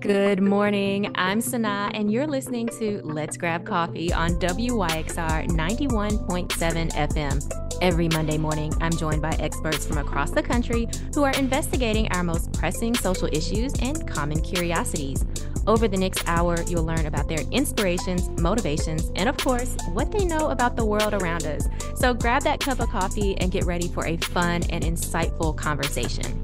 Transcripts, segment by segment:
Good morning. I'm Sana, and you're listening to Let's Grab Coffee on WYXR 91.7 FM. Every Monday morning, I'm joined by experts from across the country who are investigating our most pressing social issues and common curiosities. Over the next hour, you'll learn about their inspirations, motivations, and of course, what they know about the world around us. So grab that cup of coffee and get ready for a fun and insightful conversation.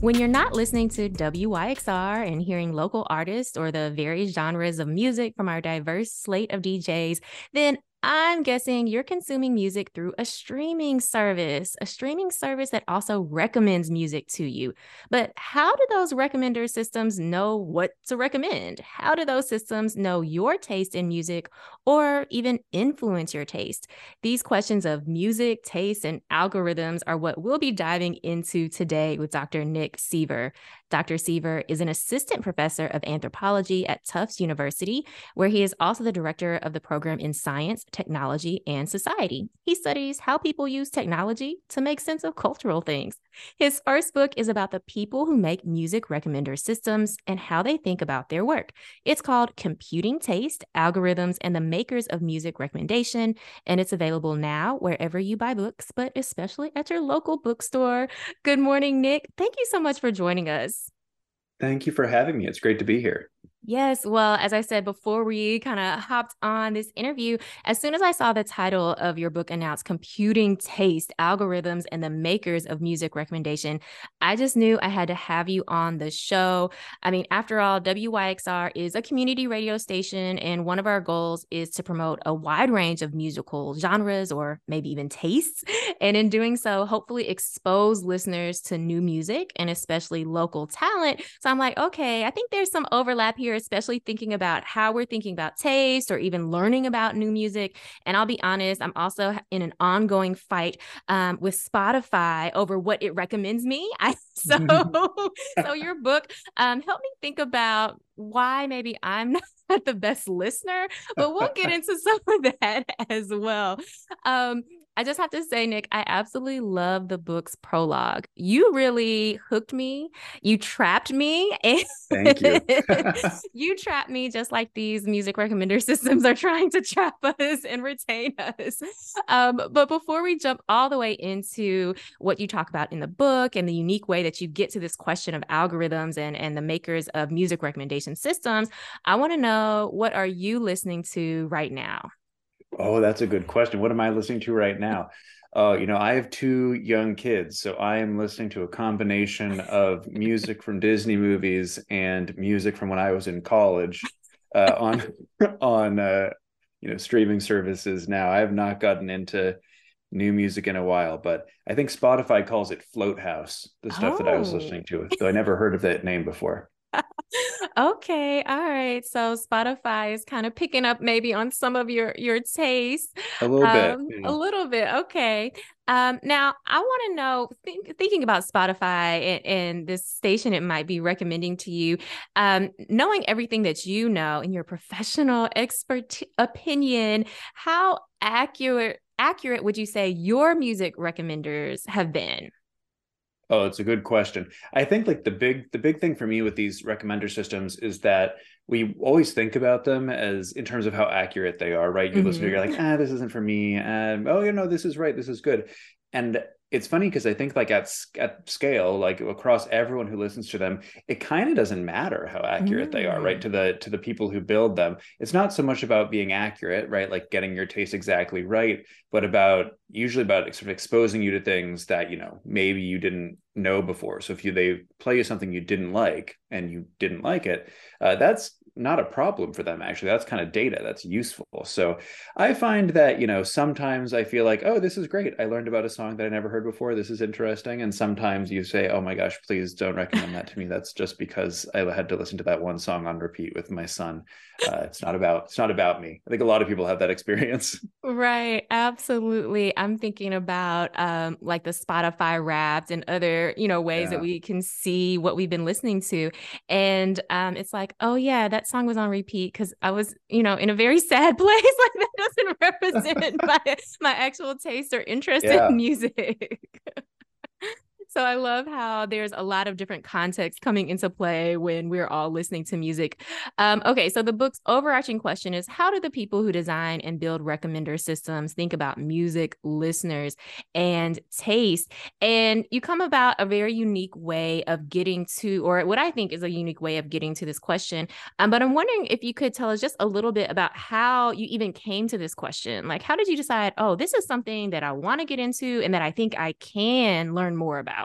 When you're not listening to WYXR and hearing local artists or the various genres of music from our diverse slate of DJs, then I'm guessing you're consuming music through a streaming service, a streaming service that also recommends music to you. But how do those recommender systems know what to recommend? How do those systems know your taste in music or even influence your taste? These questions of music, taste, and algorithms are what we'll be diving into today with Dr. Nick Seaver. Dr. Seaver is an assistant professor of anthropology at Tufts University, where he is also the director of the program in science, technology, and society. He studies how people use technology to make sense of cultural things. His first book is about the people who make music recommender systems and how they think about their work. It's called Computing Taste Algorithms and the Makers of Music Recommendation, and it's available now wherever you buy books, but especially at your local bookstore. Good morning, Nick. Thank you so much for joining us. Thank you for having me. It's great to be here. Yes. Well, as I said before, we kind of hopped on this interview. As soon as I saw the title of your book announced, Computing Taste Algorithms and the Makers of Music Recommendation, I just knew I had to have you on the show. I mean, after all, WYXR is a community radio station, and one of our goals is to promote a wide range of musical genres or maybe even tastes. And in doing so, hopefully expose listeners to new music and especially local talent. So I'm like, okay, I think there's some overlap here especially thinking about how we're thinking about taste or even learning about new music. And I'll be honest, I'm also in an ongoing fight um, with Spotify over what it recommends me. I, so, so your book um, helped me think about why maybe I'm not the best listener, but we'll get into some of that as well. Um, I just have to say, Nick, I absolutely love the book's prologue. You really hooked me. You trapped me. Thank you. you trapped me just like these music recommender systems are trying to trap us and retain us. Um, but before we jump all the way into what you talk about in the book and the unique way that you get to this question of algorithms and, and the makers of music recommendation systems, I want to know what are you listening to right now? Oh, that's a good question. What am I listening to right now? Uh, you know, I have two young kids, so I am listening to a combination of music from Disney movies and music from when I was in college uh, on on uh, you know streaming services. Now, I have not gotten into new music in a while, but I think Spotify calls it Float House, the stuff oh. that I was oh. listening to. Though I never heard of that name before. Okay all right so spotify is kind of picking up maybe on some of your your taste a little um, bit yeah. a little bit okay um now i want to know think, thinking about spotify and, and, this station it might be recommending to you um knowing everything that you know in your professional expert opinion how accurate accurate would you say your music recommenders have been Oh, it's a good question. I think like the big the big thing for me with these recommender systems is that we always think about them as in terms of how accurate they are, right? You mm-hmm. listen to it, you're like, ah, this isn't for me. And oh, you know, this is right, this is good. And it's funny because I think like at at scale, like across everyone who listens to them, it kind of doesn't matter how accurate mm. they are, right? Mm. To the to the people who build them, it's not so much about being accurate, right? Like getting your taste exactly right, but about usually about sort of exposing you to things that you know maybe you didn't know before. So if you they play you something you didn't like and you didn't like it, uh, that's not a problem for them actually. That's kind of data that's useful. So i find that you know sometimes i feel like oh this is great. I learned about a song that i never heard before. This is interesting. And sometimes you say oh my gosh please don't recommend that to me. That's just because i had to listen to that one song on repeat with my son. Uh, it's not about it's not about me. I think a lot of people have that experience. Right. Absolutely. I'm thinking about um, like the spotify wrapped and other you know ways yeah. that we can see what we've been listening to. And um, it's like oh yeah song was on repeat because I was, you know, in a very sad place. like that doesn't represent my my actual taste or interest yeah. in music. So I love how there's a lot of different context coming into play when we're all listening to music. Um, okay, so the book's overarching question is how do the people who design and build recommender systems think about music listeners and taste? And you come about a very unique way of getting to, or what I think is a unique way of getting to this question. Um, but I'm wondering if you could tell us just a little bit about how you even came to this question. Like, how did you decide, oh, this is something that I want to get into and that I think I can learn more about?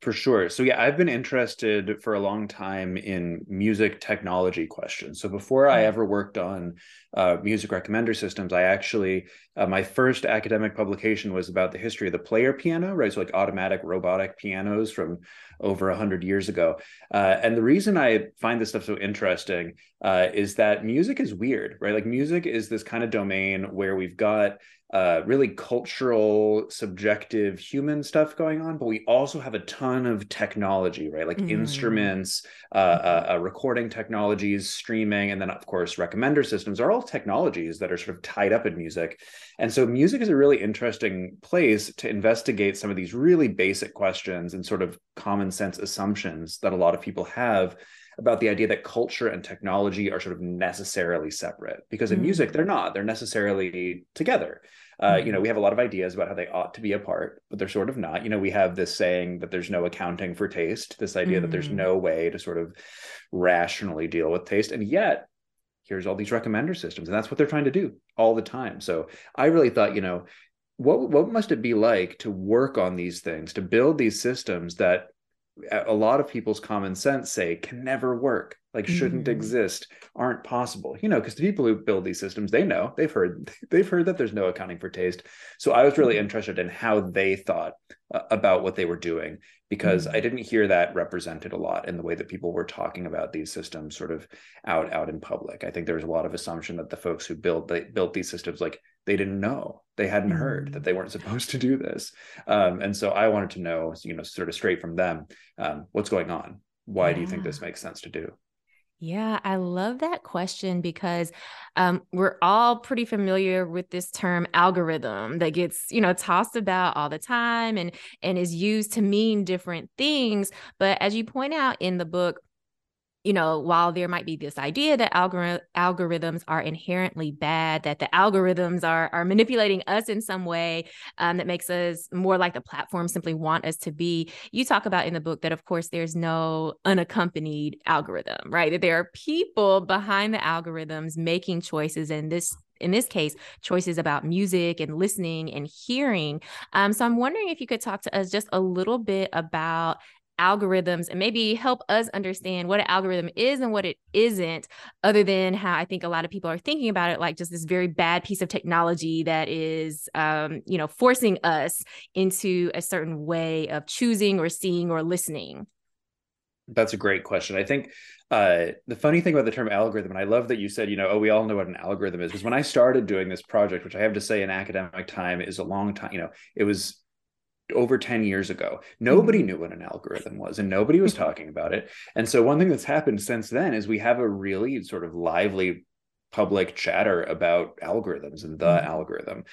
For sure. So yeah, I've been interested for a long time in music technology questions. So before I mm. ever worked on uh, music recommender systems, I actually uh, my first academic publication was about the history of the player piano, right? So like automatic robotic pianos from over a hundred years ago. Uh, and the reason I find this stuff so interesting uh, is that music is weird, right? Like music is this kind of domain where we've got uh, really cultural, subjective, human stuff going on, but we also have a ton of technology, right? Like mm. instruments, uh, uh, uh, recording technologies, streaming, and then of course recommender systems are all technologies that are sort of tied up in music. And so music is a really interesting place to investigate some of these really basic questions and sort of common sense assumptions that a lot of people have about the idea that culture and technology are sort of necessarily separate because in mm. music they're not they're necessarily together uh, mm. you know we have a lot of ideas about how they ought to be apart but they're sort of not you know we have this saying that there's no accounting for taste this idea mm. that there's mm. no way to sort of rationally deal with taste and yet here's all these recommender systems and that's what they're trying to do all the time so i really thought you know what what must it be like to work on these things to build these systems that a lot of people's common sense say can never work like shouldn't mm-hmm. exist aren't possible you know because the people who build these systems they know they've heard they've heard that there's no accounting for taste so i was really mm-hmm. interested in how they thought uh, about what they were doing because i didn't hear that represented a lot in the way that people were talking about these systems sort of out out in public. I think there was a lot of assumption that the folks who built they built these systems like they didn't know. They hadn't heard that they weren't supposed to do this. Um, and so i wanted to know you know sort of straight from them um, what's going on? Why yeah. do you think this makes sense to do yeah, I love that question because um, we're all pretty familiar with this term algorithm that gets, you know, tossed about all the time and and is used to mean different things. But as you point out in the book, you know, while there might be this idea that algor- algorithms are inherently bad, that the algorithms are are manipulating us in some way um, that makes us more like the platform simply want us to be. You talk about in the book that, of course, there's no unaccompanied algorithm, right? That there are people behind the algorithms making choices, and this in this case, choices about music and listening and hearing. Um, so I'm wondering if you could talk to us just a little bit about algorithms and maybe help us understand what an algorithm is and what it isn't, other than how I think a lot of people are thinking about it like just this very bad piece of technology that is, um, you know, forcing us into a certain way of choosing or seeing or listening. That's a great question. I think uh, the funny thing about the term algorithm, and I love that you said, you know, oh, we all know what an algorithm is, because when I started doing this project, which I have to say in academic time is a long time, you know, it was over 10 years ago nobody mm-hmm. knew what an algorithm was and nobody was talking about it and so one thing that's happened since then is we have a really sort of lively public chatter about algorithms and the mm-hmm. algorithm.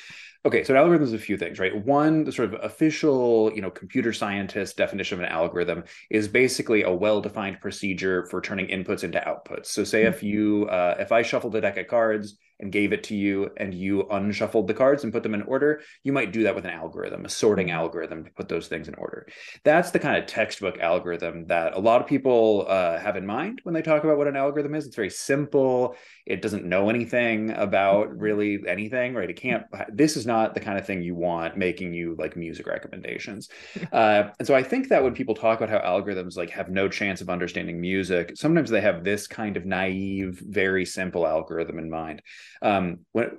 Okay, so an algorithm is a few things, right? One, the sort of official, you know, computer scientist definition of an algorithm is basically a well-defined procedure for turning inputs into outputs. So, say mm-hmm. if you, uh, if I shuffled a deck of cards and gave it to you, and you unshuffled the cards and put them in order, you might do that with an algorithm, a sorting mm-hmm. algorithm to put those things in order. That's the kind of textbook algorithm that a lot of people uh, have in mind when they talk about what an algorithm is. It's very simple. It doesn't know anything about really anything, right? It can't. This is not not the kind of thing you want making you like music recommendations. uh, and so I think that when people talk about how algorithms like have no chance of understanding music, sometimes they have this kind of naive, very simple algorithm in mind. Um, when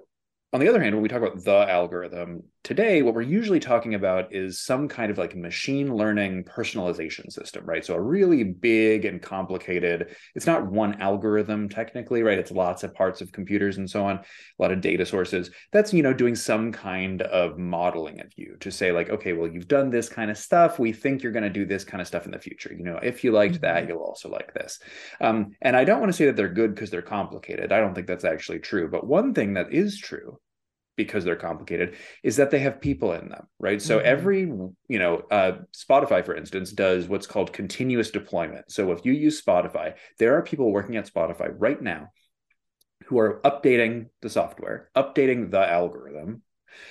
on the other hand, when we talk about the algorithm today, what we're usually talking about is some kind of like machine learning personalization system, right? So a really big and complicated, it's not one algorithm technically, right? It's lots of parts of computers and so on, a lot of data sources. That's, you know, doing some kind of modeling of you to say, like, okay, well, you've done this kind of stuff. We think you're going to do this kind of stuff in the future. You know, if you liked that, mm-hmm. you'll also like this. Um, and I don't want to say that they're good because they're complicated. I don't think that's actually true. But one thing that is true because they're complicated is that they have people in them right so mm-hmm. every you know uh, spotify for instance does what's called continuous deployment so if you use spotify there are people working at spotify right now who are updating the software updating the algorithm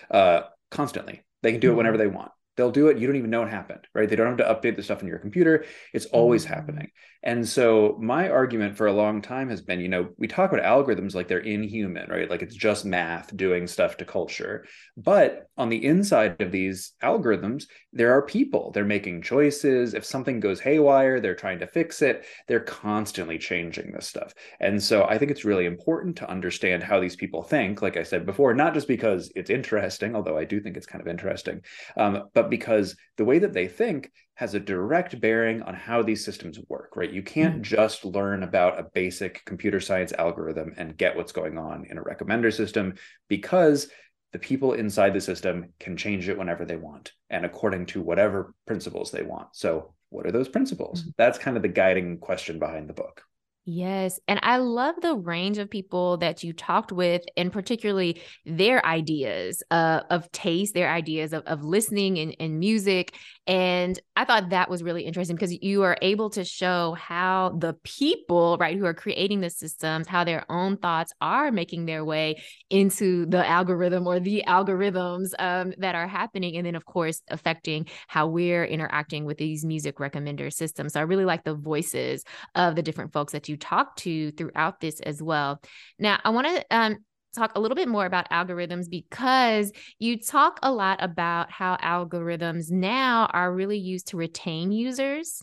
uh, constantly they can do it whenever mm-hmm. they want they'll do it you don't even know it happened right they don't have to update the stuff in your computer it's always mm-hmm. happening and so my argument for a long time has been, you know, we talk about algorithms like they're inhuman, right? Like it's just math doing stuff to culture. But on the inside of these algorithms, there are people. They're making choices. If something goes haywire, they're trying to fix it. They're constantly changing this stuff. And so I think it's really important to understand how these people think, like I said before, not just because it's interesting, although I do think it's kind of interesting, um, but because the way that they think has a direct bearing on how these systems work, right? You can't mm. just learn about a basic computer science algorithm and get what's going on in a recommender system because the people inside the system can change it whenever they want and according to whatever principles they want. So, what are those principles? Mm. That's kind of the guiding question behind the book. Yes. And I love the range of people that you talked with, and particularly their ideas uh, of taste, their ideas of, of listening and, and music. And I thought that was really interesting because you are able to show how the people, right, who are creating the systems, how their own thoughts are making their way into the algorithm or the algorithms um, that are happening. And then, of course, affecting how we're interacting with these music recommender systems. So I really like the voices of the different folks that you talk to throughout this as well. Now, I want to um, talk a little bit more about algorithms because you talk a lot about how algorithms now are really used to retain users.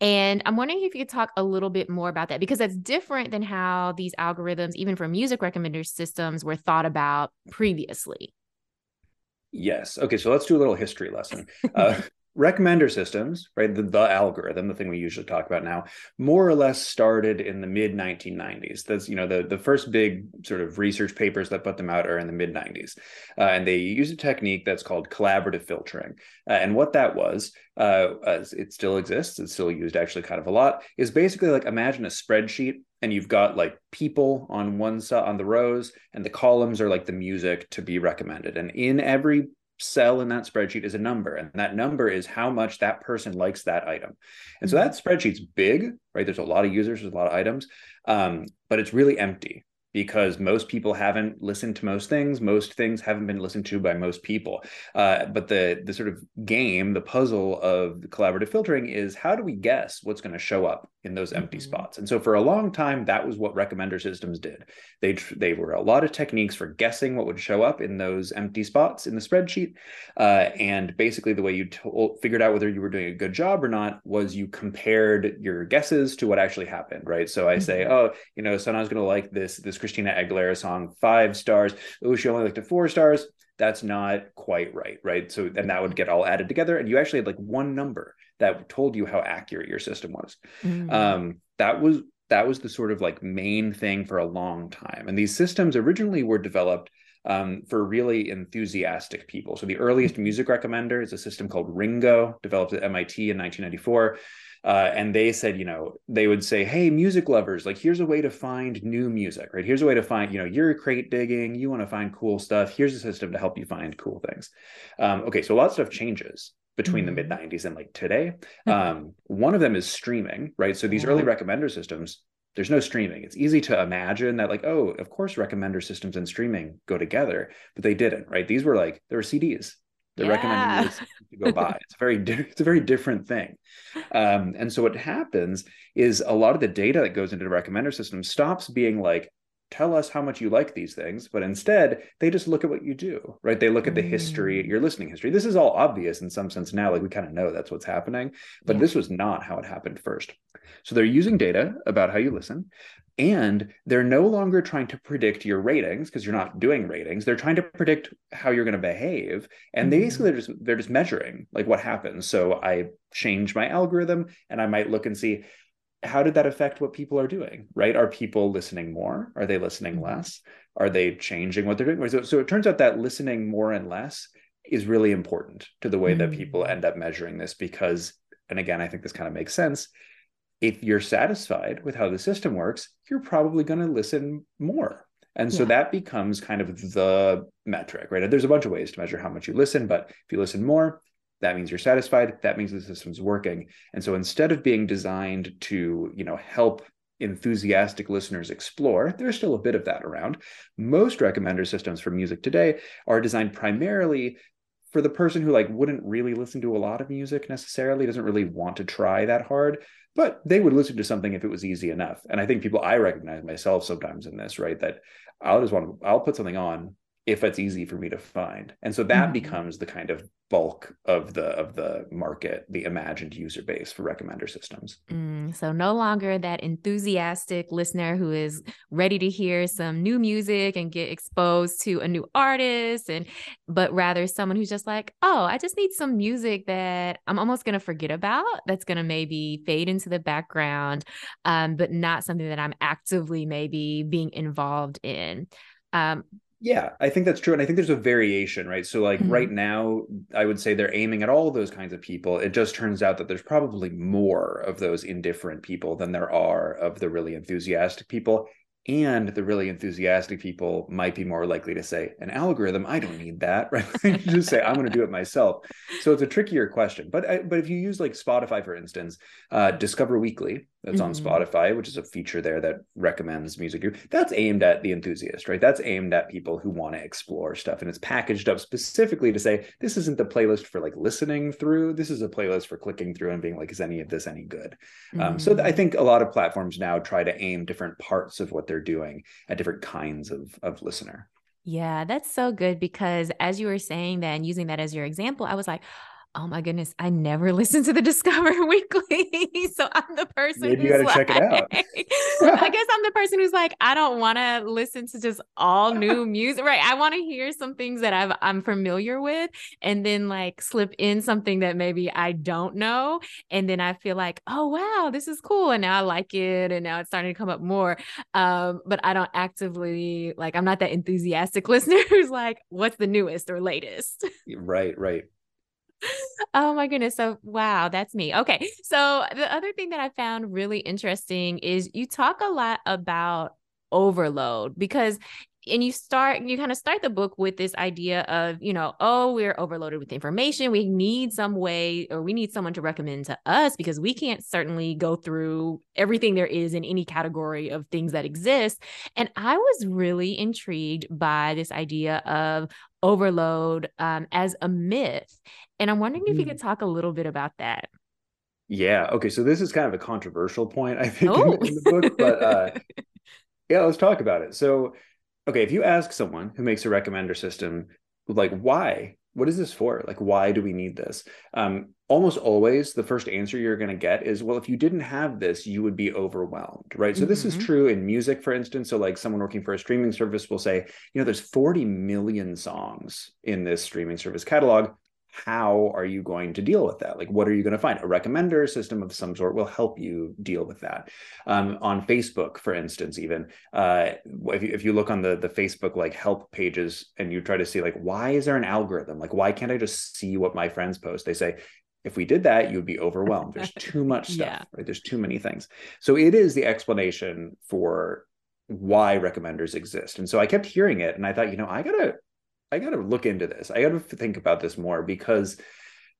And I'm wondering if you could talk a little bit more about that because that's different than how these algorithms, even for music recommender systems, were thought about previously. Yes. Okay. So let's do a little history lesson. Uh, recommender systems, right? The, the, algorithm, the thing we usually talk about now, more or less started in the mid 1990s. That's you know the the first big sort of research papers that put them out are in the mid 90s, uh, and they use a technique that's called collaborative filtering. Uh, and what that was, uh, it still exists, it's still used actually kind of a lot, is basically like imagine a spreadsheet and you've got like people on one side on the rows and the columns are like the music to be recommended and in every cell in that spreadsheet is a number and that number is how much that person likes that item. And so that mm-hmm. spreadsheet's big right? There's a lot of users there's a lot of items um, but it's really empty because most people haven't listened to most things. Most things haven't been listened to by most people. Uh, but the the sort of game the puzzle of collaborative filtering is how do we guess what's going to show up in those empty mm-hmm. spots? And so for a long time that was what recommender systems did. They they were a lot of techniques for guessing what would show up in those empty spots in the spreadsheet. Uh, and basically the way you to- figured out whether you were doing a good job or not was you compared your guesses to what actually happened right? So i mm-hmm. say oh you know Sana's going to like this this Christina Aguilera song five stars. Oh, she only liked it four stars. That's not quite right, right? So then that would get all added together, and you actually had like one number that told you how accurate your system was. Mm. Um, that was that was the sort of like main thing for a long time. And these systems originally were developed um, for really enthusiastic people. So the earliest mm-hmm. music recommender is a system called Ringo, developed at MIT in 1994. Uh, and they said, you know, they would say, "Hey, music lovers, like here's a way to find new music, right? Here's a way to find, you know, you're crate digging, you want to find cool stuff. Here's a system to help you find cool things." Um, okay, so a lot of stuff changes between mm-hmm. the mid 90s and like today. Um, one of them is streaming, right? So these early recommender systems, there's no streaming. It's easy to imagine that, like, oh, of course, recommender systems and streaming go together, but they didn't, right? These were like there were CDs, they're yeah. recommending to go buy. It's a very it's a very different thing. Um, and so what happens is a lot of the data that goes into the recommender system stops being like, tell us how much you like these things, but instead they just look at what you do, right? They look at the history, mm. your listening history. This is all obvious in some sense now, like we kind of know that's what's happening, but yeah. this was not how it happened first. So they're using data about how you listen, and they're no longer trying to predict your ratings because you're not doing ratings. They're trying to predict how you're going to behave, and mm-hmm. they basically they're just they're just measuring like what happens. So I change my algorithm, and I might look and see how did that affect what people are doing right are people listening more are they listening mm-hmm. less are they changing what they're doing so, so, it turns out that listening more and less is really important to the way mm-hmm. that people end up measuring this because and again i think this kind of makes sense if you're satisfied with how the system works, you're probably going to listen more. And so yeah. that becomes kind of the metric, right? There's a bunch of ways to measure how much you listen, but if you listen more, that means you're satisfied. That means the system's working. And so instead of being designed to, you know, help enthusiastic listeners explore, there's still a bit of that around. Most recommender systems for music today are designed primarily for the person who like wouldn't really listen to a lot of music necessarily, doesn't really want to try that hard, but they would listen to something if it was easy enough. And I think people I recognize myself sometimes in this, right? That I'll just want to, I'll put something on if it's easy for me to find. And so that mm-hmm. becomes the kind of bulk of the of the market the imagined user base for recommender systems mm, so no longer that enthusiastic listener who is ready to hear some new music and get exposed to a new artist and but rather someone who's just like oh i just need some music that i'm almost going to forget about that's going to maybe fade into the background um, but not something that i'm actively maybe being involved in um, yeah, I think that's true. And I think there's a variation, right? So, like mm-hmm. right now, I would say they're aiming at all those kinds of people. It just turns out that there's probably more of those indifferent people than there are of the really enthusiastic people and the really enthusiastic people might be more likely to say an algorithm i don't need that right just say i'm going to do it myself so it's a trickier question but but if you use like spotify for instance uh, discover weekly that's mm-hmm. on spotify which is a feature there that recommends music that's aimed at the enthusiast right that's aimed at people who want to explore stuff and it's packaged up specifically to say this isn't the playlist for like listening through this is a playlist for clicking through and being like is any of this any good mm-hmm. um, so i mm-hmm. think a lot of platforms now try to aim different parts of what they're doing at different kinds of of listener. Yeah, that's so good because as you were saying that and using that as your example, I was like, oh my goodness, I never listen to the Discover Weekly. so I'm the person Maybe you gotta like, check it out. I guess I'm the person who's like, I don't want to listen to just all new music. Right. I want to hear some things that I've I'm familiar with and then like slip in something that maybe I don't know. And then I feel like, oh wow, this is cool. And now I like it. And now it's starting to come up more. Um, but I don't actively like I'm not that enthusiastic listener who's like, what's the newest or latest? Right, right oh my goodness. So, wow, that's me. Okay. So, the other thing that I found really interesting is you talk a lot about overload because and you start you kind of start the book with this idea of you know oh we're overloaded with information. We need some way or we need someone to recommend to us because we can't certainly go through everything there is in any category of things that exist. And i was really intrigued by this idea of overload um, as a myth. And i'm wondering if you could mm. talk a little bit about that. Yeah okay so this is kind of a controversial point i think oh. in, in the book but uh yeah let's talk about it. So okay, if you ask someone who makes a recommender system, like, why? What is this for? Like, why do we need this? Um, almost always, the first answer you're going to get is, well, if you didn't have this, you would be overwhelmed, right? So, mm-hmm. this is mm-hmm. true in music, for instance. So, like, someone working for a streaming service will say, you know, there's 40 million songs in this streaming service catalog how are you going to deal with that? Like, what are you going to find? A recommender system of some sort will help you deal with that. Um, on Facebook, for instance, even uh, if, you, if you look on the the Facebook like help pages and you try to see like why is there an algorithm? Like, why can't I just see what my friends post? They say if we did that, you'd be overwhelmed. There's too much stuff, yeah. right? There's too many things. So it is the explanation for why recommenders exist. And so I kept hearing it and I thought, you know, I gotta I got to look into this. I got to think about this more because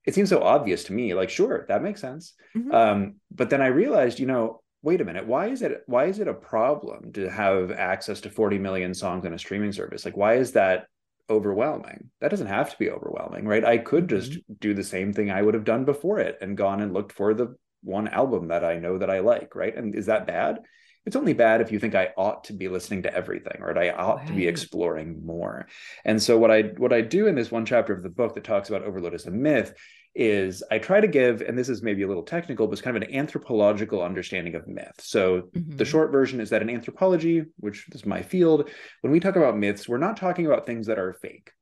it seems so obvious to me. Like, sure, that makes sense. Mm-hmm. Um, but then I realized, you know, wait a minute, why is it why is it a problem to have access to 40 million songs on a streaming service? Like, why is that overwhelming? That doesn't have to be overwhelming, right? I could just mm-hmm. do the same thing I would have done before it and gone and looked for the one album that I know that I like, right? And is that bad? It's only bad if you think I ought to be listening to everything right? I ought right. to be exploring more. And so what I what I do in this one chapter of the book that talks about overload as a myth is I try to give, and this is maybe a little technical, but it's kind of an anthropological understanding of myth. So mm-hmm. the short version is that in anthropology, which is my field, when we talk about myths, we're not talking about things that are fake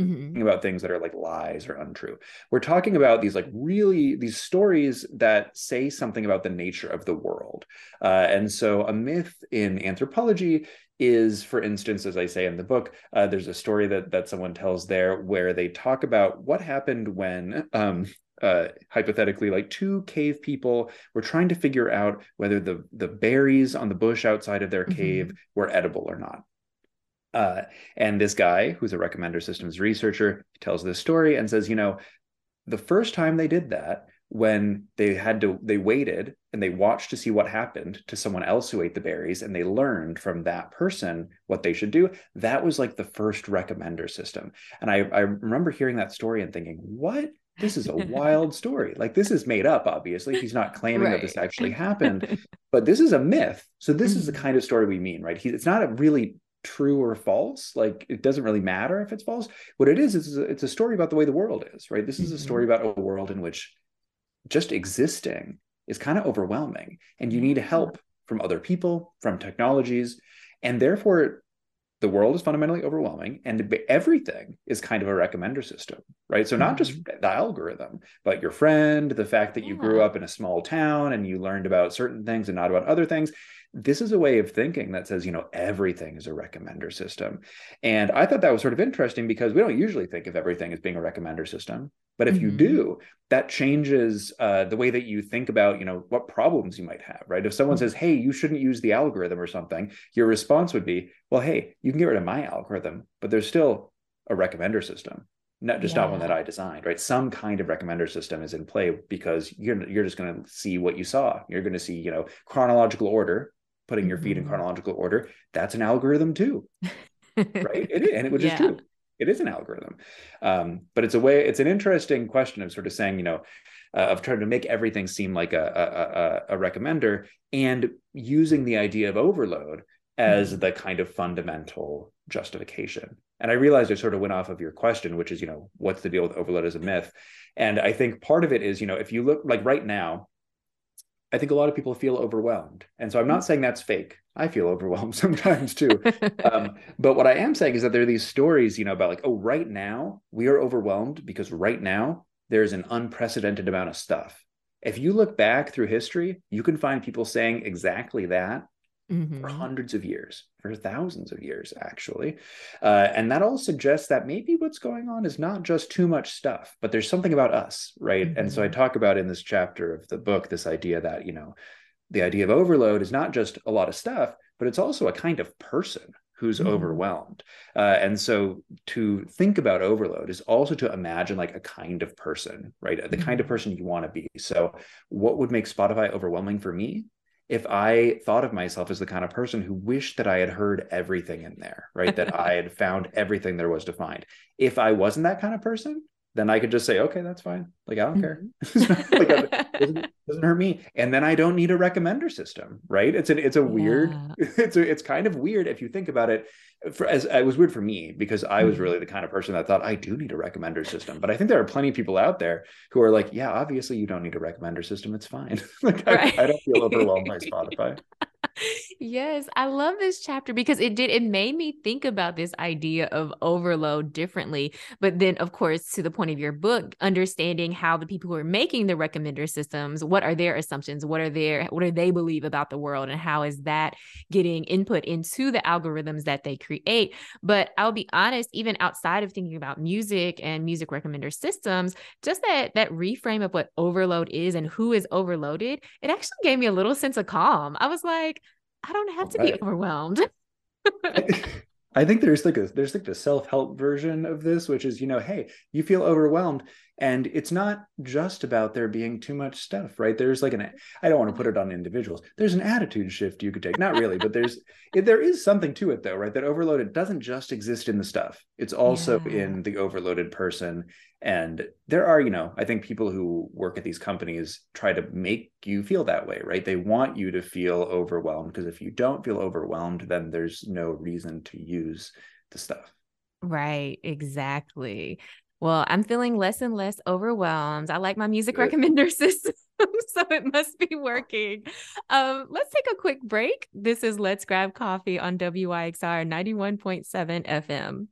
mm-hmm. about things that are like lies or untrue. We're talking about these like really these stories that say something about the nature of the world. Uh, and so a myth in anthropology is, for instance, as I say in the book, uh, there's a story that that someone tells there where they talk about what happened when. Um, uh, hypothetically, like two cave people were trying to figure out whether the the berries on the bush outside of their mm-hmm. cave were edible or not Uh, and this guy, who's a recommender systems researcher, tells this story and says, you know, the first time they did that, when they had to, they waited and they watched to see what happened to someone else who ate the berries and they learned from that person what they should do. That was like the first recommender system. And I, I remember hearing that story and thinking, what? This is a wild story. Like this is made up, obviously. He's not claiming right. that this actually happened, but this is a myth. So this mm-hmm. is the mm-hmm. kind of story we mean, right? He, it's not a really true or false like it doesn't really matter if it's false. What it is is it's a story about the way the world is right? This is a story mm-hmm. about a world in which just existing is kind of overwhelming and you need help from other people from technologies and therefore the world is fundamentally overwhelming and everything is kind of a recommender system right? So not just mm-hmm. the algorithm but your friend the fact that you grew up in a small town and you learned about certain things and not about other things this is a way of thinking that says you know everything is a recommender system and i thought that was sort of interesting because we don't usually think of everything as being a recommender system but if mm-hmm. you do that changes uh, the way that you think about you know what problems you might have right if someone mm-hmm. says hey you shouldn't use the algorithm or something your response would be well hey you can get rid of my algorithm but there's still a recommender system not just yeah. not one that I designed, right? Some kind of recommender system is in play because you're you're just going to see what you saw. You're going to see, you know, chronological order putting your feet in mm-hmm. chronological order, that's an algorithm too. right? It is, and it, which yeah. is true. It is an algorithm. Um, but it's a way, it's an interesting question of sort of saying, you know, uh, of trying to make everything seem like a, a, a, a recommender and using the idea of overload as mm-hmm. the kind of fundamental justification. And I realized I sort of went off of your question, which is, you know, what's the deal with overload as a myth? And I think part of it is, you know, if you look like right now, I think a lot of people feel overwhelmed. And so I'm not saying that's fake. I feel overwhelmed sometimes too. um, but what I am saying is that there are these stories, you know, about like, oh, right now we are overwhelmed because right now there's an unprecedented amount of stuff. If you look back through history, you can find people saying exactly that mm-hmm. for hundreds of years, for thousands of years, actually. Uh, and that all suggests that maybe what's going on is not just too much stuff, but there's something about us, right? Mm-hmm. And so I mm-hmm. talk about in this chapter of the book this idea that, you know, the idea of overload is not just a lot of stuff, but it's also a kind of person who's mm. overwhelmed. Uh, and so to think about overload is also to imagine like a kind of person, right? The kind of mm-hmm. person you want to be. So, what would make Spotify overwhelming for me? If I thought of myself as the kind of person who wished that I had heard everything in there, right? that I had found everything there was to find. If I wasn't that kind of person, then I could just say, okay, that's fine. Like, I don't care. Mm-hmm. like, it doesn't, doesn't, hurt me. And then I don't need a recommender system, right? It's an, it's a weird, yeah. it's a, it's kind of weird if you think about it for as it was weird for me because I was mm-hmm. really the kind of person that thought I do need a recommender system. But I think there are plenty of people out there who are like, yeah, obviously you don't need a recommender system. It's fine. like right. I, I don't feel overwhelmed by Spotify yes, I love this chapter because it did it made me think about this idea of overload differently. But then of course, to the point of your book, understanding how the people who are making the recommender systems, what are their assumptions? What are their what do they believe about the world and how is that getting input into the algorithms that they create? But I'll be honest, even outside of thinking about music and music recommender systems, just that that reframe of what overload is and who is overloaded, it actually gave me a little sense of calm. I was like, I don't have to right. be overwhelmed. I think there's like a there's like the self-help version of this, which is, you know, hey, you feel overwhelmed. And it's not just about there being too much stuff, right? There's like an I don't want to put it on individuals. There's an attitude shift you could take. Not really, but there's there is something to it though, right? That overloaded doesn't just exist in the stuff. It's also yeah. in the overloaded person and there are, you know, I think people who work at these companies try to make you feel that way, right? They want you to feel overwhelmed because if you don't feel overwhelmed, then there's no reason to use the stuff. Right, exactly. Well, I'm feeling less and less overwhelmed. I like my music Good. recommender system, so it must be working. Um, let's take a quick break. This is Let's Grab Coffee on WYXR 91.7 FM.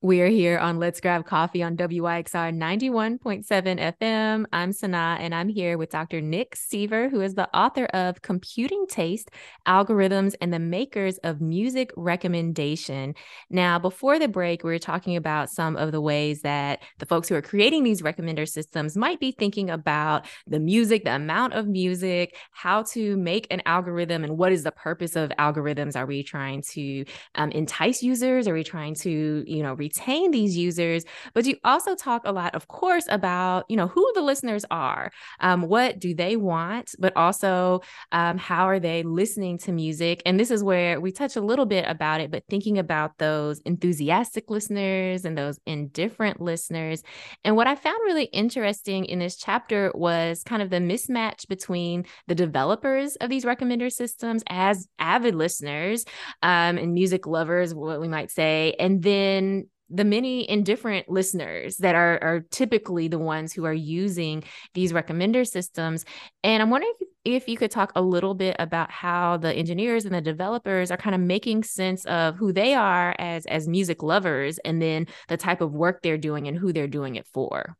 We are here on Let's Grab Coffee on WYXR 91.7 FM. I'm Sana, and I'm here with Dr. Nick Seaver, who is the author of Computing Taste Algorithms and the Makers of Music Recommendation. Now, before the break, we were talking about some of the ways that the folks who are creating these recommender systems might be thinking about the music, the amount of music, how to make an algorithm, and what is the purpose of algorithms? Are we trying to um, entice users? Are we trying to, you know, retain these users but you also talk a lot of course about you know who the listeners are um, what do they want but also um, how are they listening to music? And this is where we touch a little bit about it but thinking about those enthusiastic listeners and those indifferent listeners. And what i found really interesting in this chapter was kind of the mismatch between the developers of these recommender systems as avid listeners um, and music lovers what we might say and then the many indifferent listeners that are, are typically the ones who are using these recommender systems. And I'm wondering if, if you could talk a little bit about how the engineers and the developers are kind of making sense of who they are as as music lovers and then the type of work they're doing and who they're doing it for.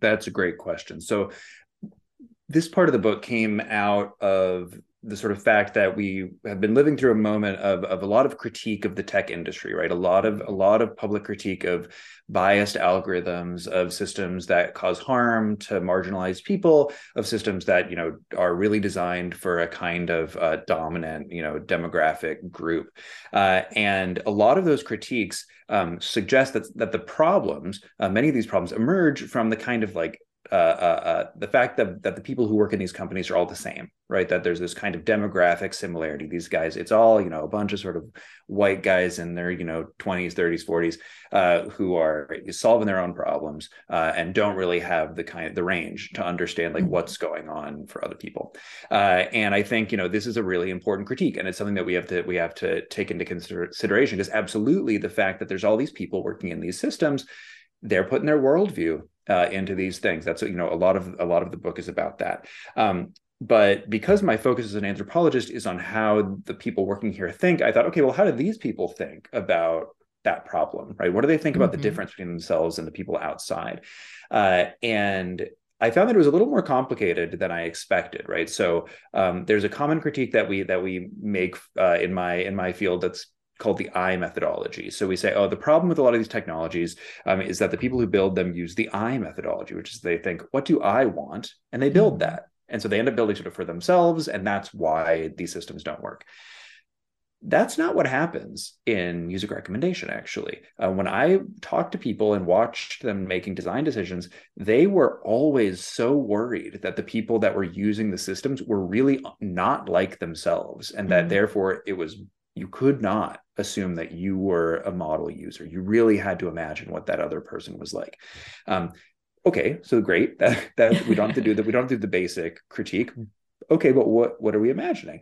That's a great question. So this part of the book came out of the sort of fact that we have been living through a moment of, of a lot of critique of the tech industry right? A lot of a lot of public critique of biased algorithms of systems that cause harm to marginalized people of systems that you know are really designed for a kind of uh, dominant you know demographic group. Uh, and a lot of those critiques um, suggest that that the problems uh, many of these problems emerge from the kind of like uh, uh, uh, the fact that that the people who work in these companies are all the same, right? That there's this kind of demographic similarity. These guys, it's all you know, a bunch of sort of white guys in their you know 20s, 30s, 40s who are solving their own problems uh, and don't really have the kind of the range to understand like mm-hmm. what's going on for other people. Uh, and I think you know this is a really important critique, and it's something that we have to we have to take into consideration because absolutely the fact that there's all these people working in these systems they're putting their worldview uh, into these things. That's you know a lot of a lot of the book is about that. Um, but because my focus as an anthropologist is on how the people working here think, I thought, okay, well, how do these people think about that problem, right? What do they think mm-hmm. about the mm-hmm. difference between themselves and the people outside? Uh, and I found that it was a little more complicated than I expected, right? So um, there's a common critique that we that we make uh, in my in my field that's called the I methodology. So we say, oh, the problem with a lot of these technologies um, is that the people who build them use the I methodology, which is they think, what do I want? And they build mm-hmm. that. And so they end up building sort of for themselves. And that's why these systems don't work. That's not what happens in music recommendation, actually. Uh, when I talked to people and watched them making design decisions, they were always so worried that the people that were using the systems were really not like themselves, and that mm-hmm. therefore it was you could not assume that you were a model user. You really had to imagine what that other person was like. Um, okay, so great that that we don't have to do that. We don't have to do the basic critique. Okay, but what what are we imagining?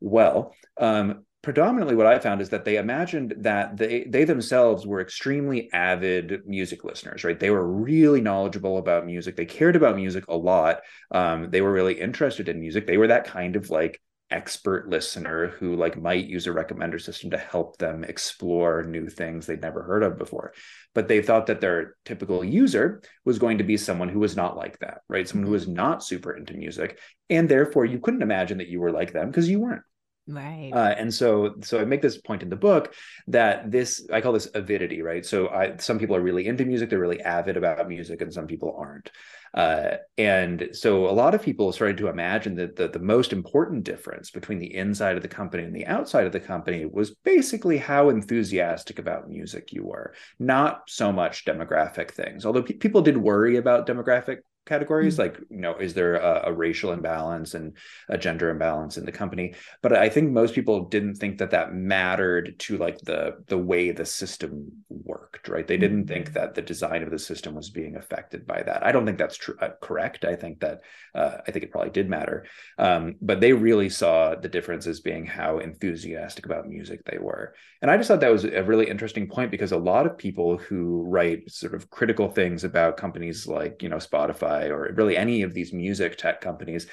Well, um, predominantly what I found is that they imagined that they they themselves were extremely avid music listeners, right? They were really knowledgeable about music. They cared about music a lot. Um, they were really interested in music. They were that kind of like expert listener who like might use a recommender system to help them explore new things they'd never heard of before. But they thought that their typical user was going to be someone who was not like that right? Someone who was not super into music and therefore you couldn't imagine that you were like them because you weren't. Right. Uh, and so so i make this point in the book that this i call this avidity right? So i some people are really into music they're really avid about music and some people aren't uh, and so a lot of people started to imagine that the, the most important difference between the inside of the company and the outside of the company was basically how enthusiastic about music you were, not so much demographic things. Although pe- people did worry about demographic categories? Mm-hmm. like you know is there a, a, racial imbalance and a gender imbalance in the company? But i think most people didn't think that that mattered to like the the way the system worked right? They didn't think mm-hmm. that the design of the system was being affected by that. I don't think that's true uh, correct. I think that uh, i think it probably did matter. Um, but they really saw the difference as being how enthusiastic about music they were. And i just thought that was a really interesting point because a lot of people who write sort of critical things about companies like you know spotify Spotify or really any of these music tech companies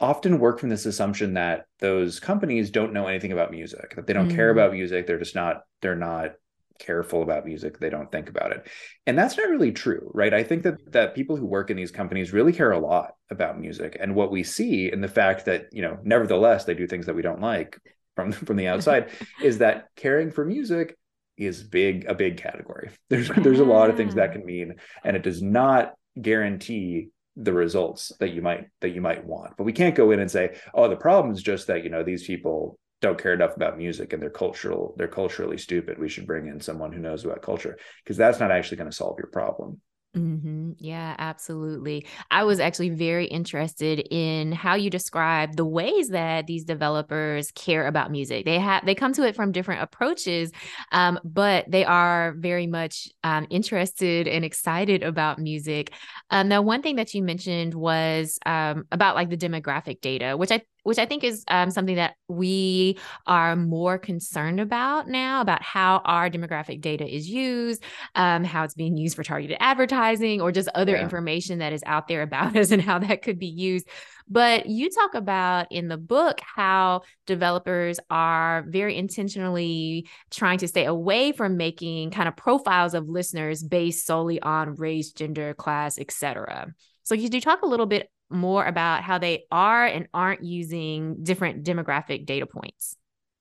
often work from this assumption that those companies don't know anything about music that they don't mm. care about music. They're just not they're not careful about music. They don't think about it. And that's not really true right? I think that that people who work in these companies really care a lot about music. And what we see in the fact that you know nevertheless they do things that we don't like from from the outside is that caring for music is big a big category. There's there's a lot of things that can mean and it does not guarantee the results that you might that you might want. But we can't go in and say oh the problem is just that you know these people don't care enough about music and they're cultural they're culturally stupid. We should bring in someone who knows about culture because that's not actually going to solve your problem Mm-hmm. Yeah, absolutely. I was actually very interested in how you describe the ways that these developers care about music. They have they come to it from different approaches, um, but they are very much um, interested and excited about music. Um, now, one thing that you mentioned was um, about like the demographic data, which I which I think is um, something that we are more concerned about now about how our demographic data is used, um, how it's being used for targeted advertising, or just other yeah. information that is out there about us and how that could be used. But you talk about in the book how developers are very intentionally trying to stay away from making kind of profiles of listeners based solely on race, gender, class, etc. So could you talk a little bit more about how they are and aren't using different demographic data points?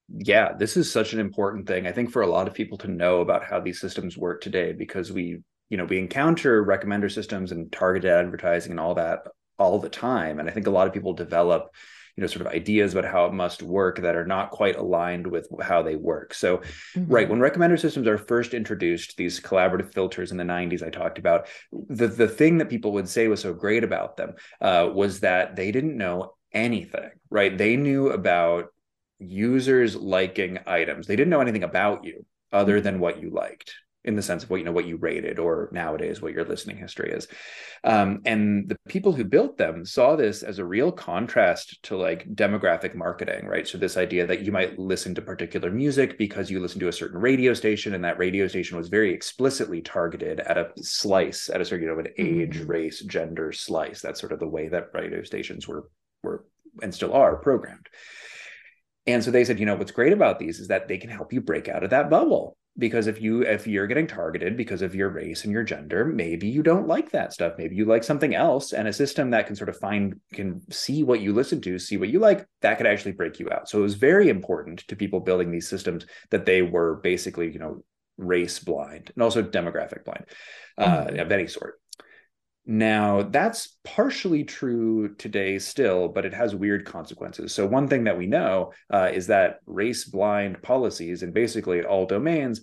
Yeah, this is such an important thing. I think for a lot of people to know about how these systems work today because we, you know, we encounter recommender systems and targeted advertising and all that all the time. And I think a lot of people develop you know sort of ideas about how it must work that are not quite aligned with how they work so mm-hmm. right when recommender systems are first introduced these collaborative filters in the 90s i talked about the the thing that people would say was so great about them uh, was that they didn't know anything right they knew about users liking items they didn't know anything about you other mm-hmm. than what you liked in the sense of what you know what you rated or nowadays what your listening history is. Um, and the people who built them saw this as a real contrast to like demographic marketing right? So this idea that you might listen to particular music because you listen to a certain radio station and that radio station was very explicitly targeted at a slice at a certain you know an age mm-hmm. race gender slice. That's sort of the way that radio stations were were and still are programmed. And so they said, you know, what's great about these is that they can help you break out of that bubble because if you if you're getting targeted because of your race and your gender maybe you don't like that stuff. Maybe you like something else and a system that can sort of find can see what you listen to see what you like that could actually break you out. So it was very important to people building these systems that they were basically you know race blind and also demographic blind uh, mm-hmm. of any sort now, that's partially true today still, but it has weird consequences. So, one thing that we know uh, is that race blind policies in basically all domains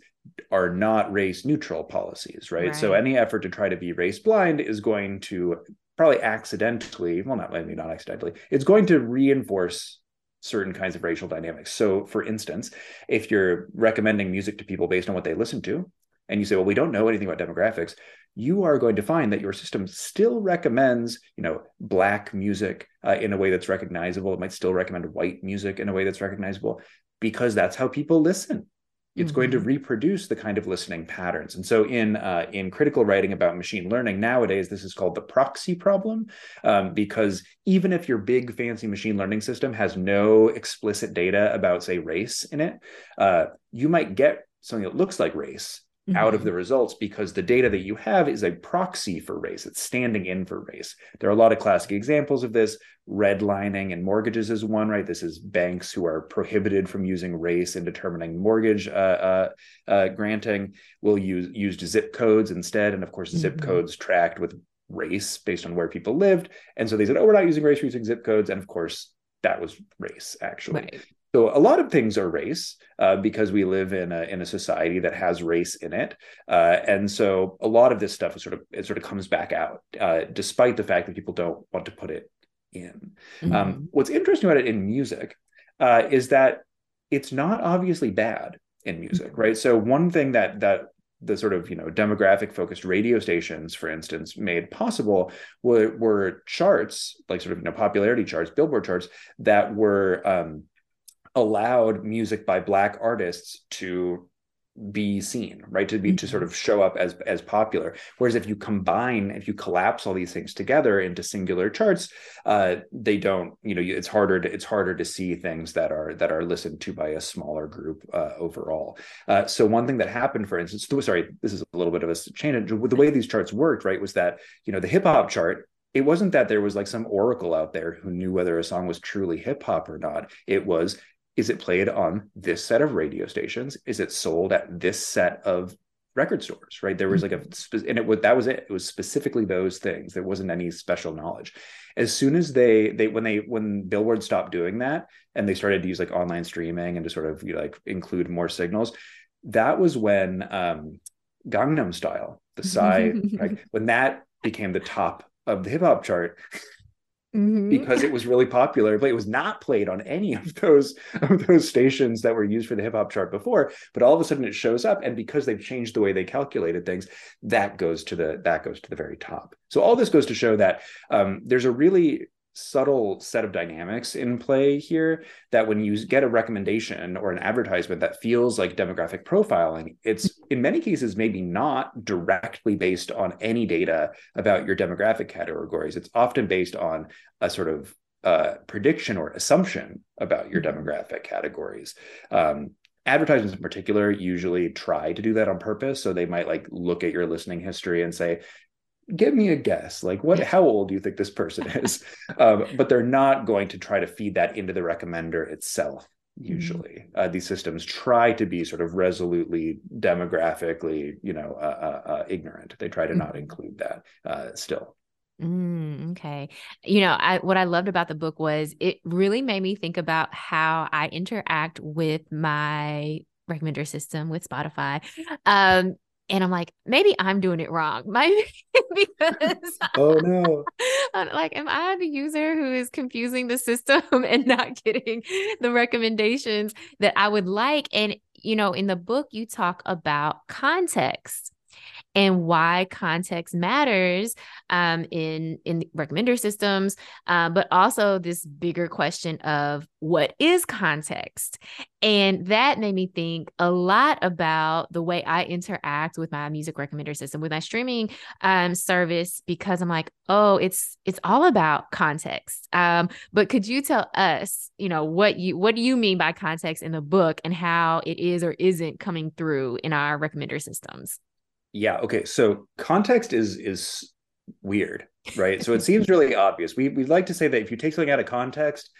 are not race neutral policies, right? right? So, any effort to try to be race blind is going to probably accidentally, well, not maybe not accidentally, it's going to reinforce certain kinds of racial dynamics. So, for instance, if you're recommending music to people based on what they listen to, and you say, well, we don't know anything about demographics, you are going to find that your system still recommends, you know, black music uh, in a way that's recognizable. It might still recommend white music in a way that's recognizable because that's how people listen. It's mm-hmm. going to mm-hmm. reproduce the kind of listening patterns. And so, in uh, in critical writing about machine learning nowadays, this is called the proxy problem, um, because even if your big fancy machine learning system has no explicit data about, say, race in it, uh, you might get something that looks like race mm-hmm. out of mm-hmm. the results because the data that you have is a proxy for race. It's standing in for race. There are a lot of classic examples of this. Redlining and mortgages is one, right? This is banks who are prohibited from using race in determining mortgage uh, uh, uh, granting. Will use used zip codes instead, and of course, mm-hmm. zip codes tracked with race based on where people lived. And so they said, "Oh, we're not using race, we're using zip codes." And of course, that was race actually. Right. So a lot of things are race uh, because we live in a in a society that has race in it, uh, and so a lot of this stuff is sort of it sort of comes back out, uh, despite the fact that people don't want to put it in. Mm-hmm. Um, what's interesting about it in music uh, is that it's not obviously bad in music, mm-hmm. right? So one thing that that the sort of you know demographic focused radio stations for instance made possible were, were charts like sort of you know popularity charts billboard charts that were um, allowed music by black artists to be seen right to be mm-hmm. to sort of show up as as popular whereas if you combine if you collapse all these things together into singular charts uh they don't you know it's harder to it's harder to see things that are that are listened to by a smaller group uh, overall uh, so one thing that happened for instance sorry this is a little bit of a change the way these charts worked right was that you know the hip hop chart it wasn't that there was like some oracle out there who knew whether a song was truly hip hop or not. It was is it played on this set of radio stations? Is it sold at this set of record stores? Right. There was like a mm-hmm. and it was that was it. It was specifically those things. There wasn't any special knowledge. As soon as they they when they when Billboard stopped doing that and they started to use like online streaming and to sort of you know, like include more signals, that was when um Gangnam Style, the Psy, like, when that became the top of the hip hop chart mm-hmm. because it was really popular, but it was not played on any of those of those stations that were used for the hip hop chart before. But all of a sudden it shows up, and because they've changed the way they calculated things, that goes to the that goes to the very top. So all this goes to show that um, there's a really subtle set of dynamics in play here that when you get a recommendation or an advertisement that feels like demographic profiling it's in many cases maybe not directly based on any data about your demographic categories. It's often based on a sort of uh, prediction or assumption about your mm-hmm. demographic categories. Um, advertisements in particular usually try to do that on purpose. So they might like look at your listening history and say give me a guess like what how old do you think this person is um, but they're not going to try to feed that into the recommender itself mm-hmm. usually mm-hmm. uh, these systems try to be sort of resolutely demographically you know uh, uh, uh ignorant they try to mm-hmm. not include that uh, still Mm, okay. You know, I what I loved about the book was it really made me think about how I interact with my recommender system with Spotify. Um, and I'm like, maybe I'm doing it wrong. Maybe because oh no, I'm like, am I the user who is confusing the system and not getting the recommendations that I would like? And you know, in the book, you talk about context and why context matters um, in in recommender systems, uh, but also this bigger question of what is context, and that made me think a lot about the way I interact with my music recommender system with my streaming um, service because I'm like, oh, it's it's all about context. Um, but could you tell us, you know, what you what do you mean by context in the book and how it is or isn't coming through in our recommender systems? Yeah. Okay. So context is is weird, right? so it seems really obvious. We we like to say that if you take something out of context,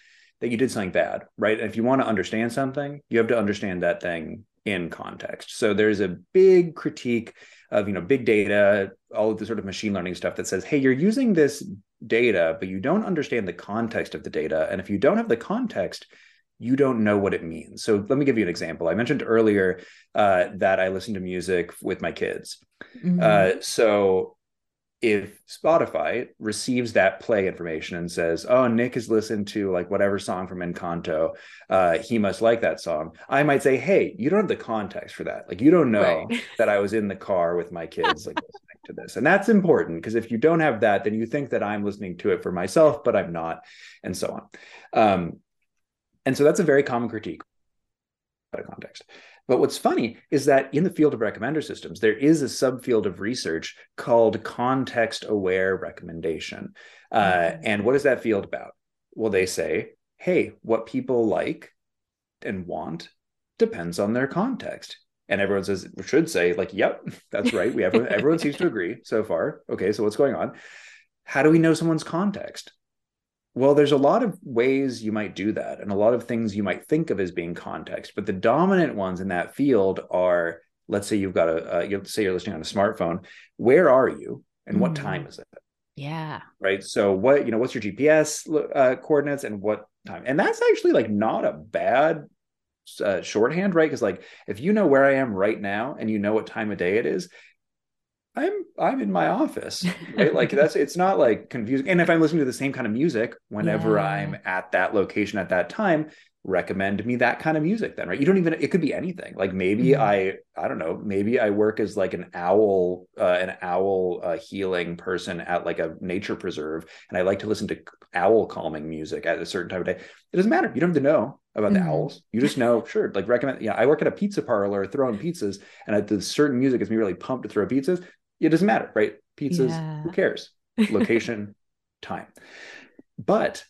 that you did something bad, right? And if you want to understand something, you have to understand that thing in context. So there's a big critique of you know big data, all of the sort of machine learning stuff that says, hey, you're using this data, but you don't understand the context of the data, and if you don't have the context, you don't know what it means. So let me give you an example. I mentioned earlier uh, that I listen to music with my kids. Mm-hmm. Uh, so if Spotify receives that play information and says, "Oh, Nick has listened to like whatever song from Encanto, uh, he must like that song," I might say, "Hey, you don't have the context for that. Like, you don't know right. that I was in the car with my kids like listening to this, and that's important because if you don't have that, then you think that I'm listening to it for myself, but I'm not, and so on." Um, and so that's a very common critique out of context. But what's funny is that in the field of recommender systems, there is a subfield of research called context aware recommendation. Uh, mm-hmm. and what is that field about? Well, they say, hey, what people like and want depends on their context. And everyone says, should say, like, yep, that's right. We have everyone seems to agree so far. Okay, so what's going on? How do we know someone's context? Well, there's a lot of ways you might do that, and a lot of things you might think of as being context. But the dominant ones in that field are, let's say you've got a, uh, you say you're listening on a smartphone. Where are you, and mm. what time is it? Yeah. Right. So what you know, what's your GPS uh, coordinates, and what time? And that's actually like not a bad uh, shorthand, right? Because like if you know where I am right now, and you know what time of day it is, I'm I'm in my office. Right? like that's it's not like confusing. And if I'm listening to the same kind of music whenever yeah. I'm at that location at that time, recommend me that kind of music then right you don't even it could be anything like maybe mm-hmm. i i don't know maybe i work as like an owl uh, an owl uh, healing person at like a nature preserve and i like to listen to owl calming music at a certain time of day it doesn't matter you don't have to know about mm-hmm. the owls you just know sure like recommend yeah i work at a pizza parlor throwing pizzas and at the certain music gets me really pumped to throw pizzas it doesn't matter right? Pizzas yeah. who cares? Location time. But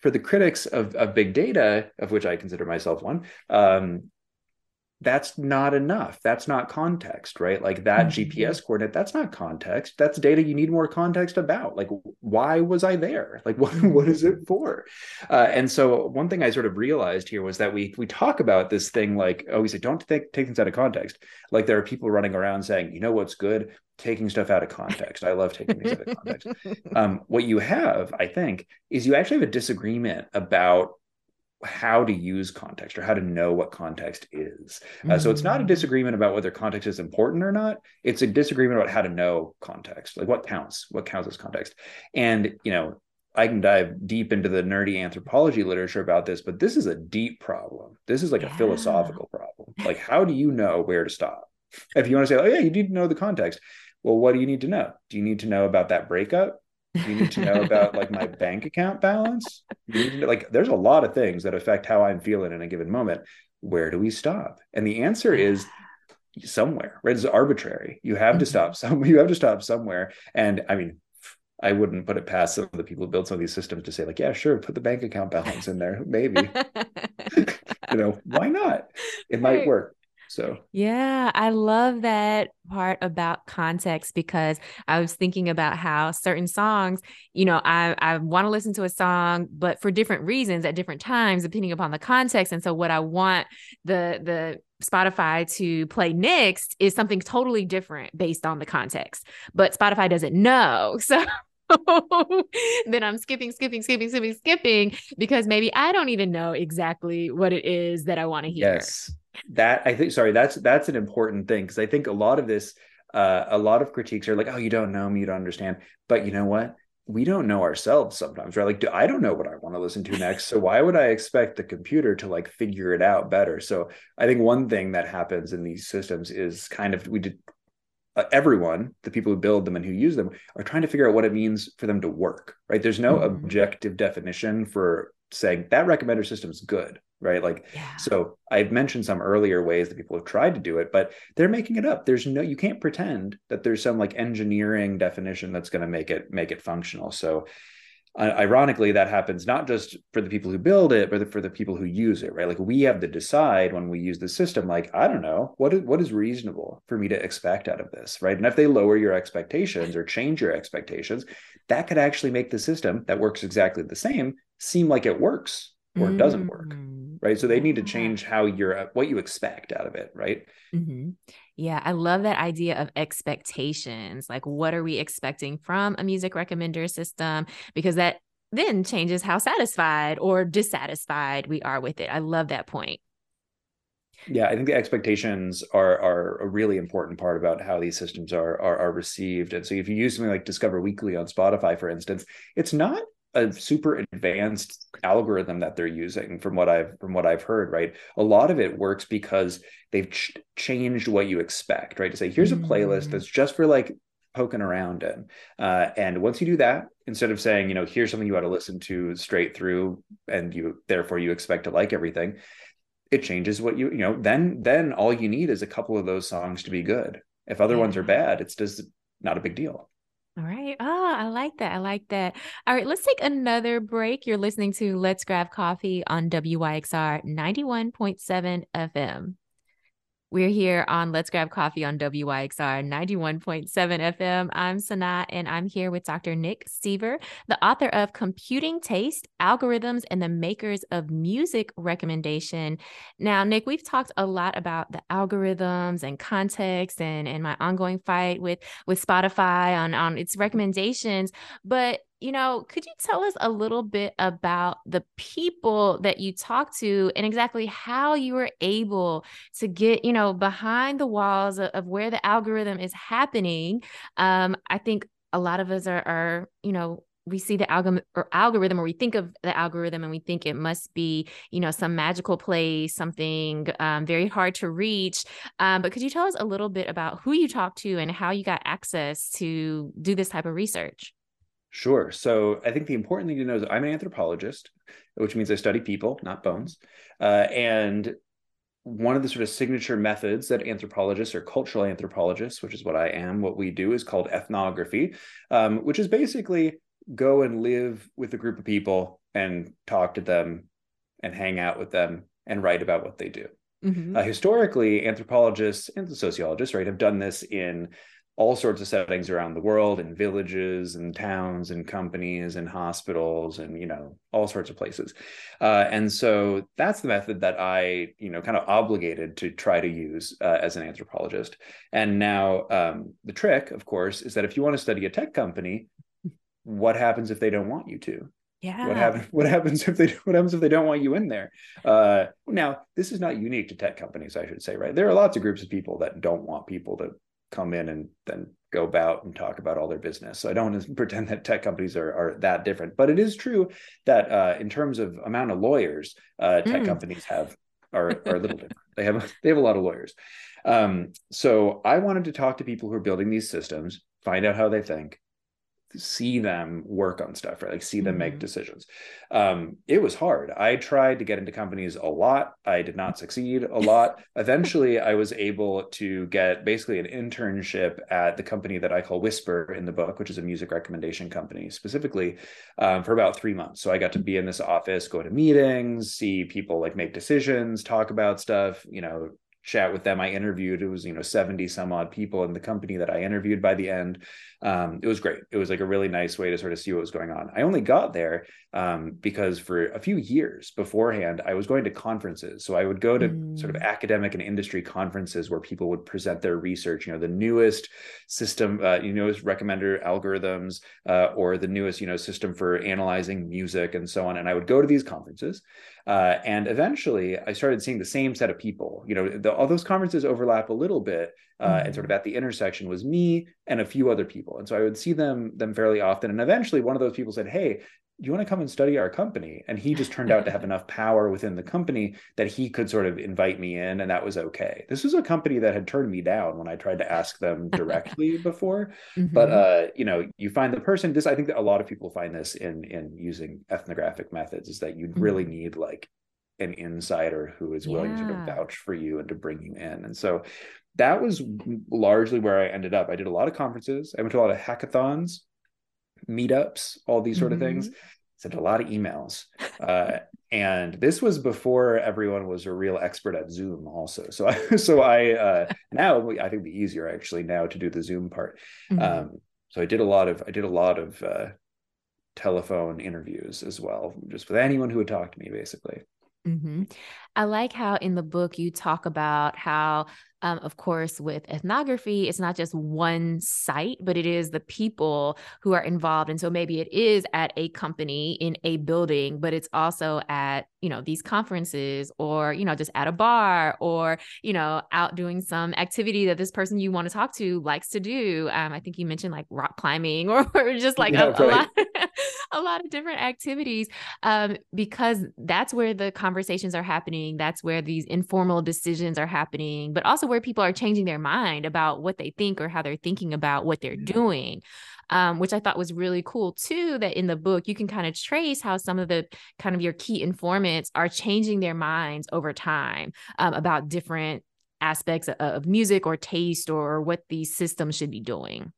for the critics of, of big data, of which I consider myself one, um, that's not enough. That's not context, right? Like that mm-hmm. GPS coordinate, that's not context. That's data you need more context about. Like, why was I there? Like, what, what is it for? Uh, and so, one thing I sort of realized here was that we we talk about this thing like, oh, we say don't take, take things out of context. Like, there are people running around saying, you know what's good? Taking stuff out of context. I love taking things out of context. Um, what you have, I think, is you actually have a disagreement about how to use context or how to know what context is. Uh, so it's not a mm. disagreement about whether context is important or not. It's a disagreement about how to know context, like what counts, what counts as context. And, you know, I can dive deep into the nerdy anthropology literature about this, but this is a deep problem. This is like yeah. a philosophical problem. Like, how do you know where to stop? If you want to say, oh, yeah, you need to know the context. Well, what do you need to know? Do you need to know about that breakup? You need to know about like my bank account balance? You need to know, like there's a lot of things that affect how i'm feeling in a given moment. Where do we stop? And the answer is somewhere right? It's arbitrary. You have to stop mm-hmm. some you have to stop somewhere. And i mean i wouldn't put it past some of the people who build some of these systems to say like yeah sure put the bank account balance in there maybe. You know why not? It might work so, yeah, I love that part about context because I was thinking about how certain songs, you know, I, I want to listen to a song, but for different reasons at different times, depending upon the context. And so, what I want the, the, Spotify to play next is something totally different based on the context, but Spotify doesn't know. So then I'm skipping, skipping, skipping, skipping, skipping because maybe I don't even know exactly what it is that I want to hear. Yes that I think sorry that's that's an important thing because I think a lot of this uh, a lot of critiques are like oh you don't know me you don't understand. But you know what? We don't know ourselves sometimes right? Like do, I don't know what I want to listen to next so why would I expect the computer to like figure it out better? So I think one thing that happens in these systems is kind of we did uh, everyone the people who build them and who use them are trying to figure out what it means for them to work right? There's no mm-hmm. objective definition for saying that recommender system is good right? Like yeah. so i've mentioned some earlier ways that people have tried to do it but they're making it up. There's no you can't pretend that there's some like engineering definition that's going to make it make it functional. So ironically that happens not just for the people who build it but for the people who use it right? Like we have to decide when we use the system like i don't know what is what is reasonable for me to expect out of this right? And if they lower your expectations or change your expectations that could actually make the system that works exactly the same seem like it works or it doesn't work. Mm. Right? So they need to change how you're what you expect out of it right? Mm-hmm. yeah i love that idea of expectations. Like what are we expecting from a music recommender system? Because that then changes how satisfied or dissatisfied we are with it. I love that point. Yeah, I think the expectations are are a really important part about how these systems are, are are received. And so if you use something like Discover Weekly on Spotify, for instance, it's not a super advanced algorithm that they're using from what I've from what I've heard, right? A lot of it works because they've ch- changed what you expect, right? To say here's a playlist that's mm. just for like poking around in. Uh, and once you do that, instead of saying, you know, here's something you ought to listen to straight through and you therefore you expect to like everything, it changes what you, you know, then then all you need is a couple of those songs to be good. If other yeah. ones are bad, it's just not a big deal. All right. Oh, I like that. I like that. All right, let's take another break. You're listening to Let's Grab Coffee on WYXR 91.7 FM. We're here on Let's Grab Coffee on WYXR 91.7 FM. I'm Sanaa, and I'm here with Dr. Nick Seaver, the author of Computing Taste Algorithms and the Makers of Music Recommendation. Now, Nick, we've talked a lot about the algorithms and context and, and my ongoing fight with, with Spotify on, on its recommendations, but you know, could you tell us a little bit about the people that you talked to and exactly how you were able to get, you know, behind the walls of, of where the algorithm is happening? Um, I think a lot of us are, are, you know, we see the algorithm or algorithm or we think of the algorithm and we think it must be you know some magical place something um, very hard to reach um, but could you tell us a little bit about who you talked to and how you got access to do this type of research Sure. So I think the important thing to know is I'm an anthropologist, which means I study people, not bones. Uh, and one of the sort of signature methods that anthropologists or cultural anthropologists, which is what I am, what we do is called ethnography, um, which is basically go and live with a group of people and talk to them and hang out with them and write about what they do. Mm-hmm. Uh, historically, anthropologists and sociologists, right, have done this in all sorts of settings around the world in villages and towns and companies and hospitals and you know all sorts of places uh, and so that's the method that i you know kind of obligated to try to use uh, as an anthropologist and now um, the trick of course is that if you want to study a tech company what happens if they don't want you to yeah. What happens? What happens if they? What happens if they don't want you in there? Uh, now, this is not unique to tech companies, I should say, right? There are lots of groups of people that don't want people to come in and then go about and talk about all their business. So I don't want to pretend that tech companies are, are that different, but it is true that uh, in terms of amount of lawyers, uh, tech mm. companies have are, are a little different. They have they have a lot of lawyers. Um, so I wanted to talk to people who are building these systems, find out how they think, see them work on stuff, right? Like see them mm-hmm. make decisions. Um, it was hard. I tried to get into companies a lot. I did not succeed a lot. Eventually, I was able to get basically an internship at the company that I call Whisper in the book, which is a music recommendation company specifically, um, for about three months. So I got to be in this office, go to meetings, see people like make decisions, talk about stuff, you know, chat with them. I interviewed, it was, you know, 70 some odd people in the company that I interviewed by the end. Um, it was great. It was like a really nice way to sort of see what was going on. I only got there um, because for a few years beforehand, I was going to conferences. So I would go to mm. sort of mm. academic and industry conferences where people would present their research, you know, the newest system, uh, you know, recommender algorithms uh, or the newest, you know, system for analyzing music and so on. And I would go to these conferences. Uh, and eventually I started seeing the same set of people. You know, the, all those conferences overlap a little bit. Uh, mm-hmm. And sort of at the intersection was me and a few other people. And so I would see them them fairly often. And eventually one of those people said, Hey, do you want to come and study our company? And he just turned out to have enough power within the company that he could sort of invite me in, and that was okay. This was a company that had turned me down when I tried to ask them directly before. Mm-hmm. But uh, you know, you find the person. This I think that a lot of people find this in in using ethnographic methods is that you mm-hmm. really need like an insider who is willing yeah. to sort of vouch for you and to bring you in. And so that was largely where I ended up. I did a lot of conferences. I went to a lot of hackathons meetups, all these sort mm-hmm. of things. Sent a lot of emails. Uh, and this was before everyone was a real expert at Zoom, also. So, I, so I uh, now I think the easier actually now to do the Zoom part. Mm-hmm. Um, so I did a lot of I did a lot of uh, telephone interviews as well, just with anyone who would talk to me, basically. Mm-hmm. I like how in the book you talk about how um, of course, with ethnography, it's not just one site, but it is the people who are involved. And so maybe it is at a company in a building, but it's also at, you know, these conferences or, you know, just at a bar or, you know, out doing some activity that this person you want to talk to likes to do. Um, I think you mentioned like rock climbing or, or just like yeah, a, right. a, lot, a lot of different activities um, because that's where the conversations are happening. That's where these informal decisions are happening, but also where people are changing their mind about what they think or how they're thinking about what they're doing. Um, which I thought was really cool too. That in the book, you can kind of trace how some of the kind of your key informants are changing their minds over time um, about different aspects of, of music or taste or what these systems should be doing.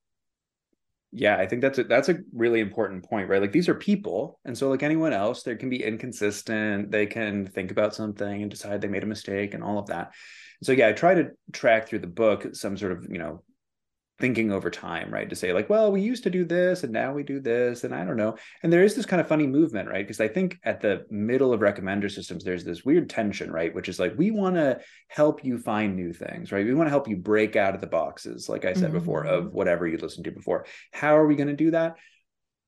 Yeah, I think that's a, that's a really important point, right? Like these are people, and so like anyone else, they can be inconsistent. They can think about something and decide they made a mistake, and all of that so yeah, I try to track through the book some sort of, you know, thinking over time, right? To say like, well, we used to do this and now we do this, and I don't know. And there is this kind of funny movement, right? Because I think at the middle of recommender systems, there's this weird tension, right? Which is like we want to help you find new things, right? We want to help you break out of the boxes, like I said mm-hmm. before, of whatever you listened to before. How are we going to do that?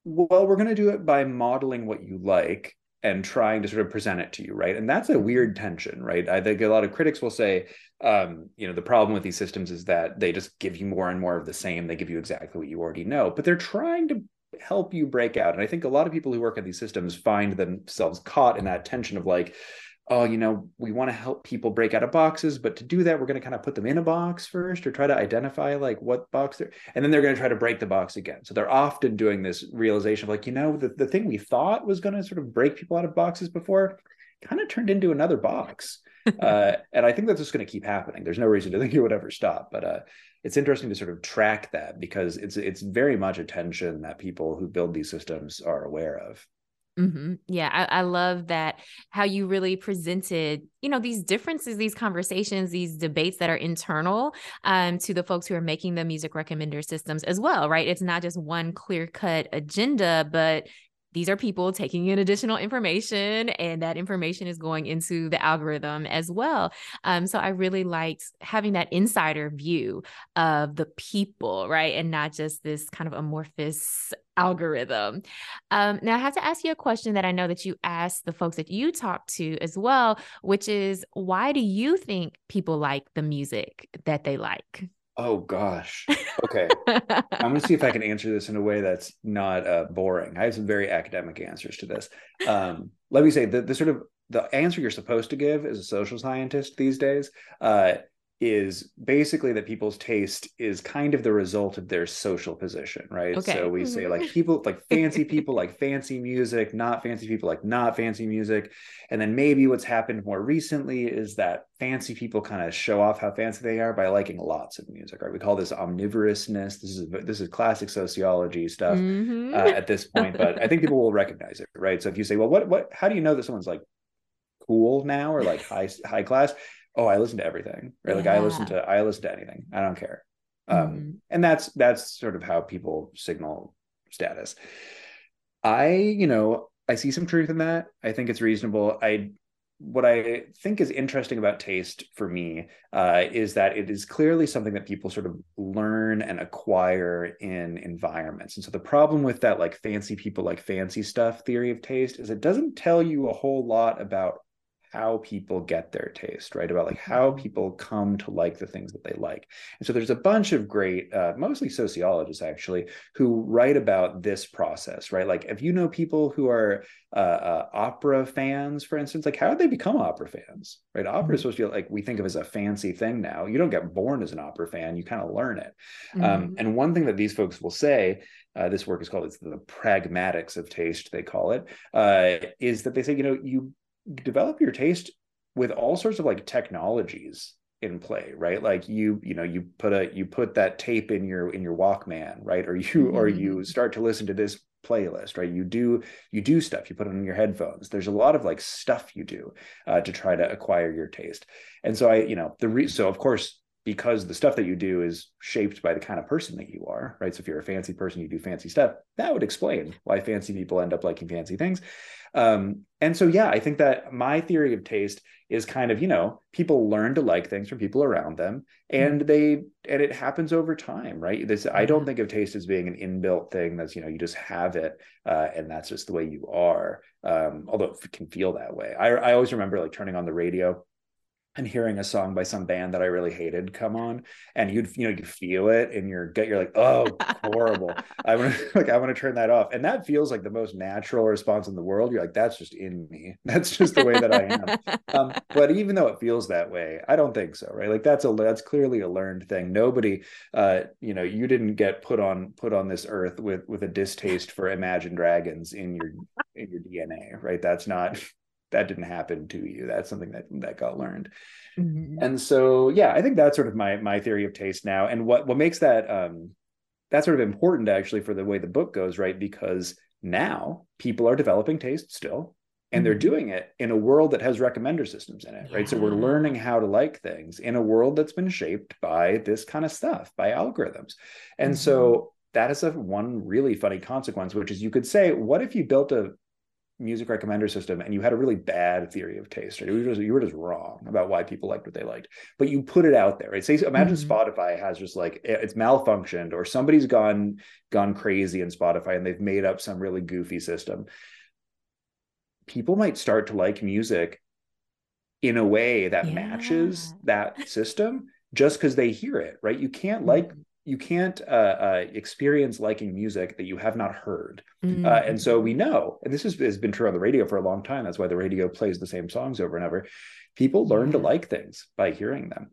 Well, we're going to do it by modeling what you like and trying to sort of present it to you, right? And that's a weird tension, right? I think a lot of critics will say, um, you know, the problem with these systems is that they just give you more and more of the same. They give you exactly what you already know, but they're trying to help you break out. And i think a lot of people who work at these systems find themselves caught in that tension of like oh you know we want to help people break out of boxes but to do that we're going to kind of put them in a box first or try to identify like what box they're and then they're going to try to break the box again. So they're often doing this realization of like you know the, the thing we thought was going to sort of break people out of boxes before kind of turned into another box uh, and i think that's just going to keep happening there's no reason to think it would ever stop but uh, it's interesting to sort of track that because it's it's very much a tension that people who build these systems are aware of. Mm-hmm. Yeah, I, I, love that how you really presented, you know, these differences, these conversations, these debates that are internal um, to the folks who are making the music recommender systems as well, right? It's not just one clear cut agenda, but these are people taking in additional information and that information is going into the algorithm as well. Um, so i really liked having that insider view of the people right and not just this kind of amorphous algorithm. Um, now i have to ask you a question that i know that you asked the folks that you talk to as well which is why do you think people like the music that they like Oh gosh. Okay. I'm going to see if I can answer this in a way that's not uh, boring. I have some very academic answers to this. Um, let me say the, the sort of the answer you're supposed to give as a social scientist these days uh, is basically that people's taste is kind of the result of their social position, right? Okay. So we say like mm-hmm. people like fancy people like fancy music, not fancy people like not fancy music. And then maybe what's happened more recently is that fancy people kind of show off how fancy they are by liking lots of music, right? We call this omnivorousness. This is this is classic sociology stuff mm-hmm. uh, at this point, but I think people will recognize it, right? So if you say, well, what what how do you know that someone's like cool now or like high high class oh i listen to everything right yeah. like i listen to i listen to anything i don't care um, mm-hmm. um and that's that's sort of how people signal status i you know i see some truth in that i think it's reasonable i what I think is interesting about taste for me uh, is that it is clearly something that people sort of learn and acquire in environments. And so the problem with that, like fancy people like fancy stuff theory of taste, is it doesn't tell you a whole lot about how people get their taste, right? About like how mm-hmm. people come to like the things that they like. And so there's a bunch of great, uh, mostly sociologists actually, who write about this process, right? Like if you know people who are uh, uh, opera fans, for instance, like how did they become opera fans, right? Opera mm-hmm. is supposed to be like we think of as a fancy thing now. You don't get born as an opera fan; you kind of learn it. Um, mm-hmm. Um, and one thing that these folks will say uh, this work is called it's the pragmatics of taste they call it uh, is that they say you know you develop your taste with all sorts of like technologies in play right? Like you you know you put a you put that tape in your in your walkman right? Or you mm-hmm. or you start to listen to this playlist right? You do you do stuff. You put it on your headphones. There's a lot of like stuff you do uh, to try to acquire your taste. And so i you know the re- so of course because the stuff that you do is shaped by the kind of person that you are right so if you're a fancy person you do fancy stuff that would explain why fancy people end up liking fancy things um, and so, yeah, I think that my theory of taste is kind of, you know, people learn to like things from people around them and mm-hmm. they, and it happens over time, right? This, I don't mm-hmm. think of taste as being an inbuilt thing that's, you know, you just have it uh, and that's just the way you are. Um, although it can feel that way. I, I always remember like turning on the radio and hearing a song by some band that I really hated come on, and you'd you know you feel it in your gut. You're like, oh, horrible. I want to like I want to turn that off, and that feels like the most natural response in the world. You're like, that's just in me. That's just the way that I am. um, but even though it feels that way, I don't think so. Right? Like that's a that's clearly a learned thing. Nobody, uh, you know, you didn't get put on put on this earth with with a distaste for Imagine Dragons in your in your DNA. Right? That's not that didn't happen to you that's something that that got learned mm-hmm. and so yeah i think that's sort of my my theory of taste now and what what makes that um that's sort of important actually for the way the book goes right because now people are developing taste still and they're mm-hmm. doing it in a world that has recommender systems in it right yeah. so we're learning how to like things in a world that's been shaped by this kind of stuff by algorithms and mm-hmm. so that is a one really funny consequence which is you could say what if you built a music recommender system and you had a really bad theory of taste right? just, you were just wrong about why people liked what they liked but you put it out there right say imagine mm-hmm. spotify has just like it's malfunctioned or somebody's gone gone crazy in spotify and they've made up some really goofy system people might start to like music in a way that yeah. matches that system just because they hear it right you can't like you can't uh, uh, experience liking music that you have not heard. Mm-hmm. Uh, and so we know, and this has, has, been true on the radio for a long time. That's why the radio plays the same songs over and over. People learn to like things by hearing them.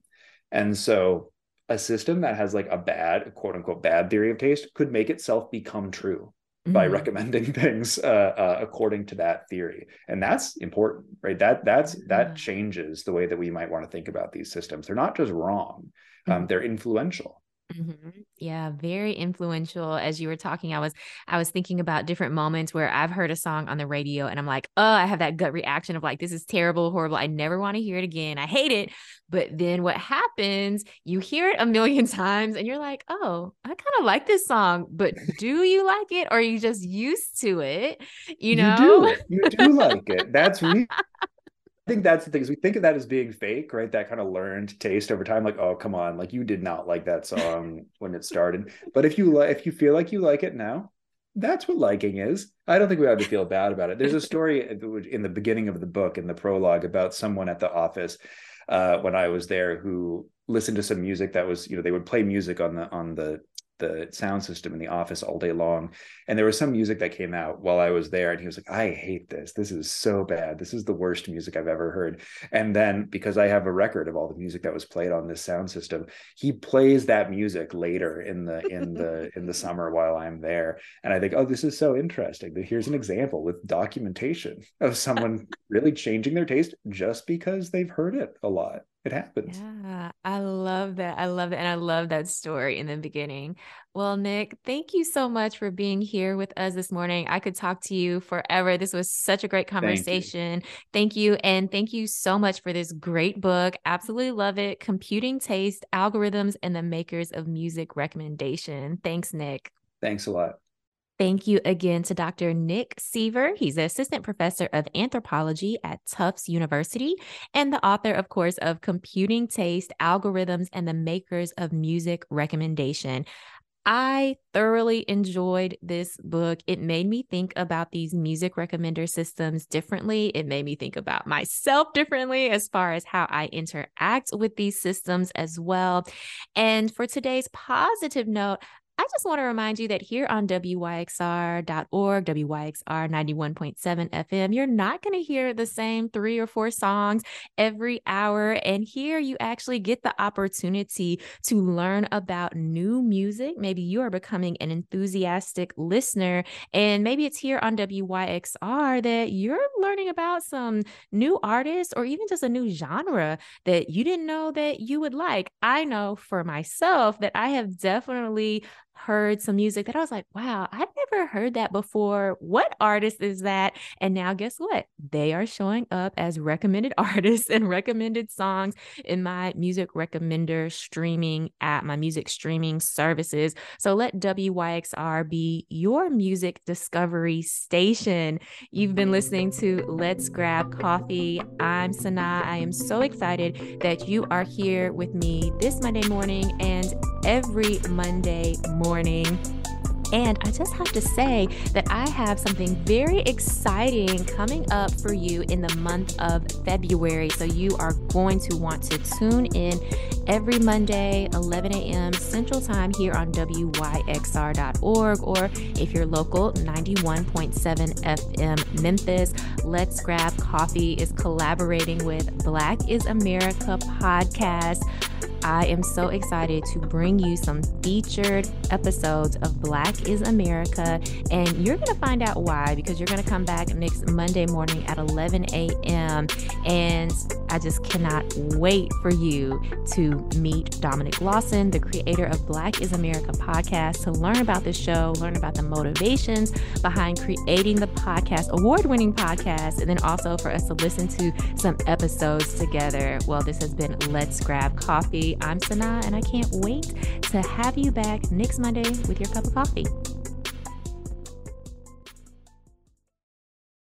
And so a system that has like a bad, quote unquote, bad theory of taste could make itself become true mm-hmm. by recommending things uh, uh, according to that theory. And that's important, right? That that's that changes the way that we might want to think about these systems. They're not just wrong; um, they're influential. Mm-hmm. Yeah, very influential. As you were talking, I was I was thinking about different moments where I've heard a song on the radio and I'm like, oh, I have that gut reaction of like, this is terrible, horrible. I never want to hear it again. I hate it. But then what happens? You hear it a million times and you're like, oh, I kind of like this song. But do you like it, or are you just used to it? You know, you do. You do like it. That's really I think that's the thing is we think of that as being fake, right? That kind of learned taste over time. Like, oh, come on, like you did not like that song when it started. But if you if you feel like you like it now, that's what liking is. I don't think we have to feel bad about it. There's a story in the beginning of the book in the prologue about someone at the office uh, when I was there who listened to some music that was, you know, they would play music on the on the the sound system in the office all day long. And there was some music that came out while I was there. And he was like, I hate this. This is so bad. This is the worst music I've ever heard. And then because I have a record of all the music that was played on this sound system, he plays that music later in the in the in the summer while I'm there. And I think, oh, this is so interesting. Here's an example with documentation of someone really changing their taste just because they've heard it a lot it happens. Yeah, I love that. I love that. And I love that story in the beginning. Well, Nick, thank you so much for being here with us this morning. I could talk to you forever. This was such a great conversation. Thank you. Thank you. And thank you so much for this great book. Absolutely love it. Computing Taste, Algorithms, and the Makers of Music Recommendation. Thanks, Nick. Thanks a lot. Thank you again to Dr. Nick Seaver. He's an assistant professor of anthropology at Tufts University and the author, of course, of Computing Taste, Algorithms, and the Makers of Music Recommendation. I thoroughly enjoyed this book. It made me think about these music recommender systems differently. It made me think about myself differently as far as how I interact with these systems as well. And for today's positive note, I just want to remind you that here on WYXR.org, WYXR 91.7 FM, you're not going to hear the same three or four songs every hour. And here you actually get the opportunity to learn about new music. Maybe you are becoming an enthusiastic listener, and maybe it's here on WYXR that you're learning about some new artists or even just a new genre that you didn't know that you would like. I know for myself that I have definitely heard some music that I was like, wow, I've never heard that before. What artist is that? And now, guess what? They are showing up as recommended artists and recommended songs in my music recommender streaming app, my music streaming services. So let WYXR be your music discovery station. You've been listening to Let's Grab Coffee. I'm Sana. I am so excited that you are here with me this Monday morning and every Monday morning. And I just have to say that I have something very exciting coming up for you in the month of February. So you are going to want to tune in every Monday, 11 a.m. Central Time here on WYXR.org, or if you're local, 91.7 FM Memphis. Let's Grab Coffee is collaborating with Black is America podcast. I am so excited to bring you some featured episodes of Black is America. And you're going to find out why because you're going to come back next Monday morning at 11 a.m. And I just cannot wait for you to meet Dominic Lawson, the creator of Black is America podcast, to learn about the show, learn about the motivations behind creating the podcast, award winning podcast, and then also for us to listen to some episodes together. Well, this has been Let's Grab Coffee. I'm Sana, and I can't wait to have you back next Monday with your cup of coffee.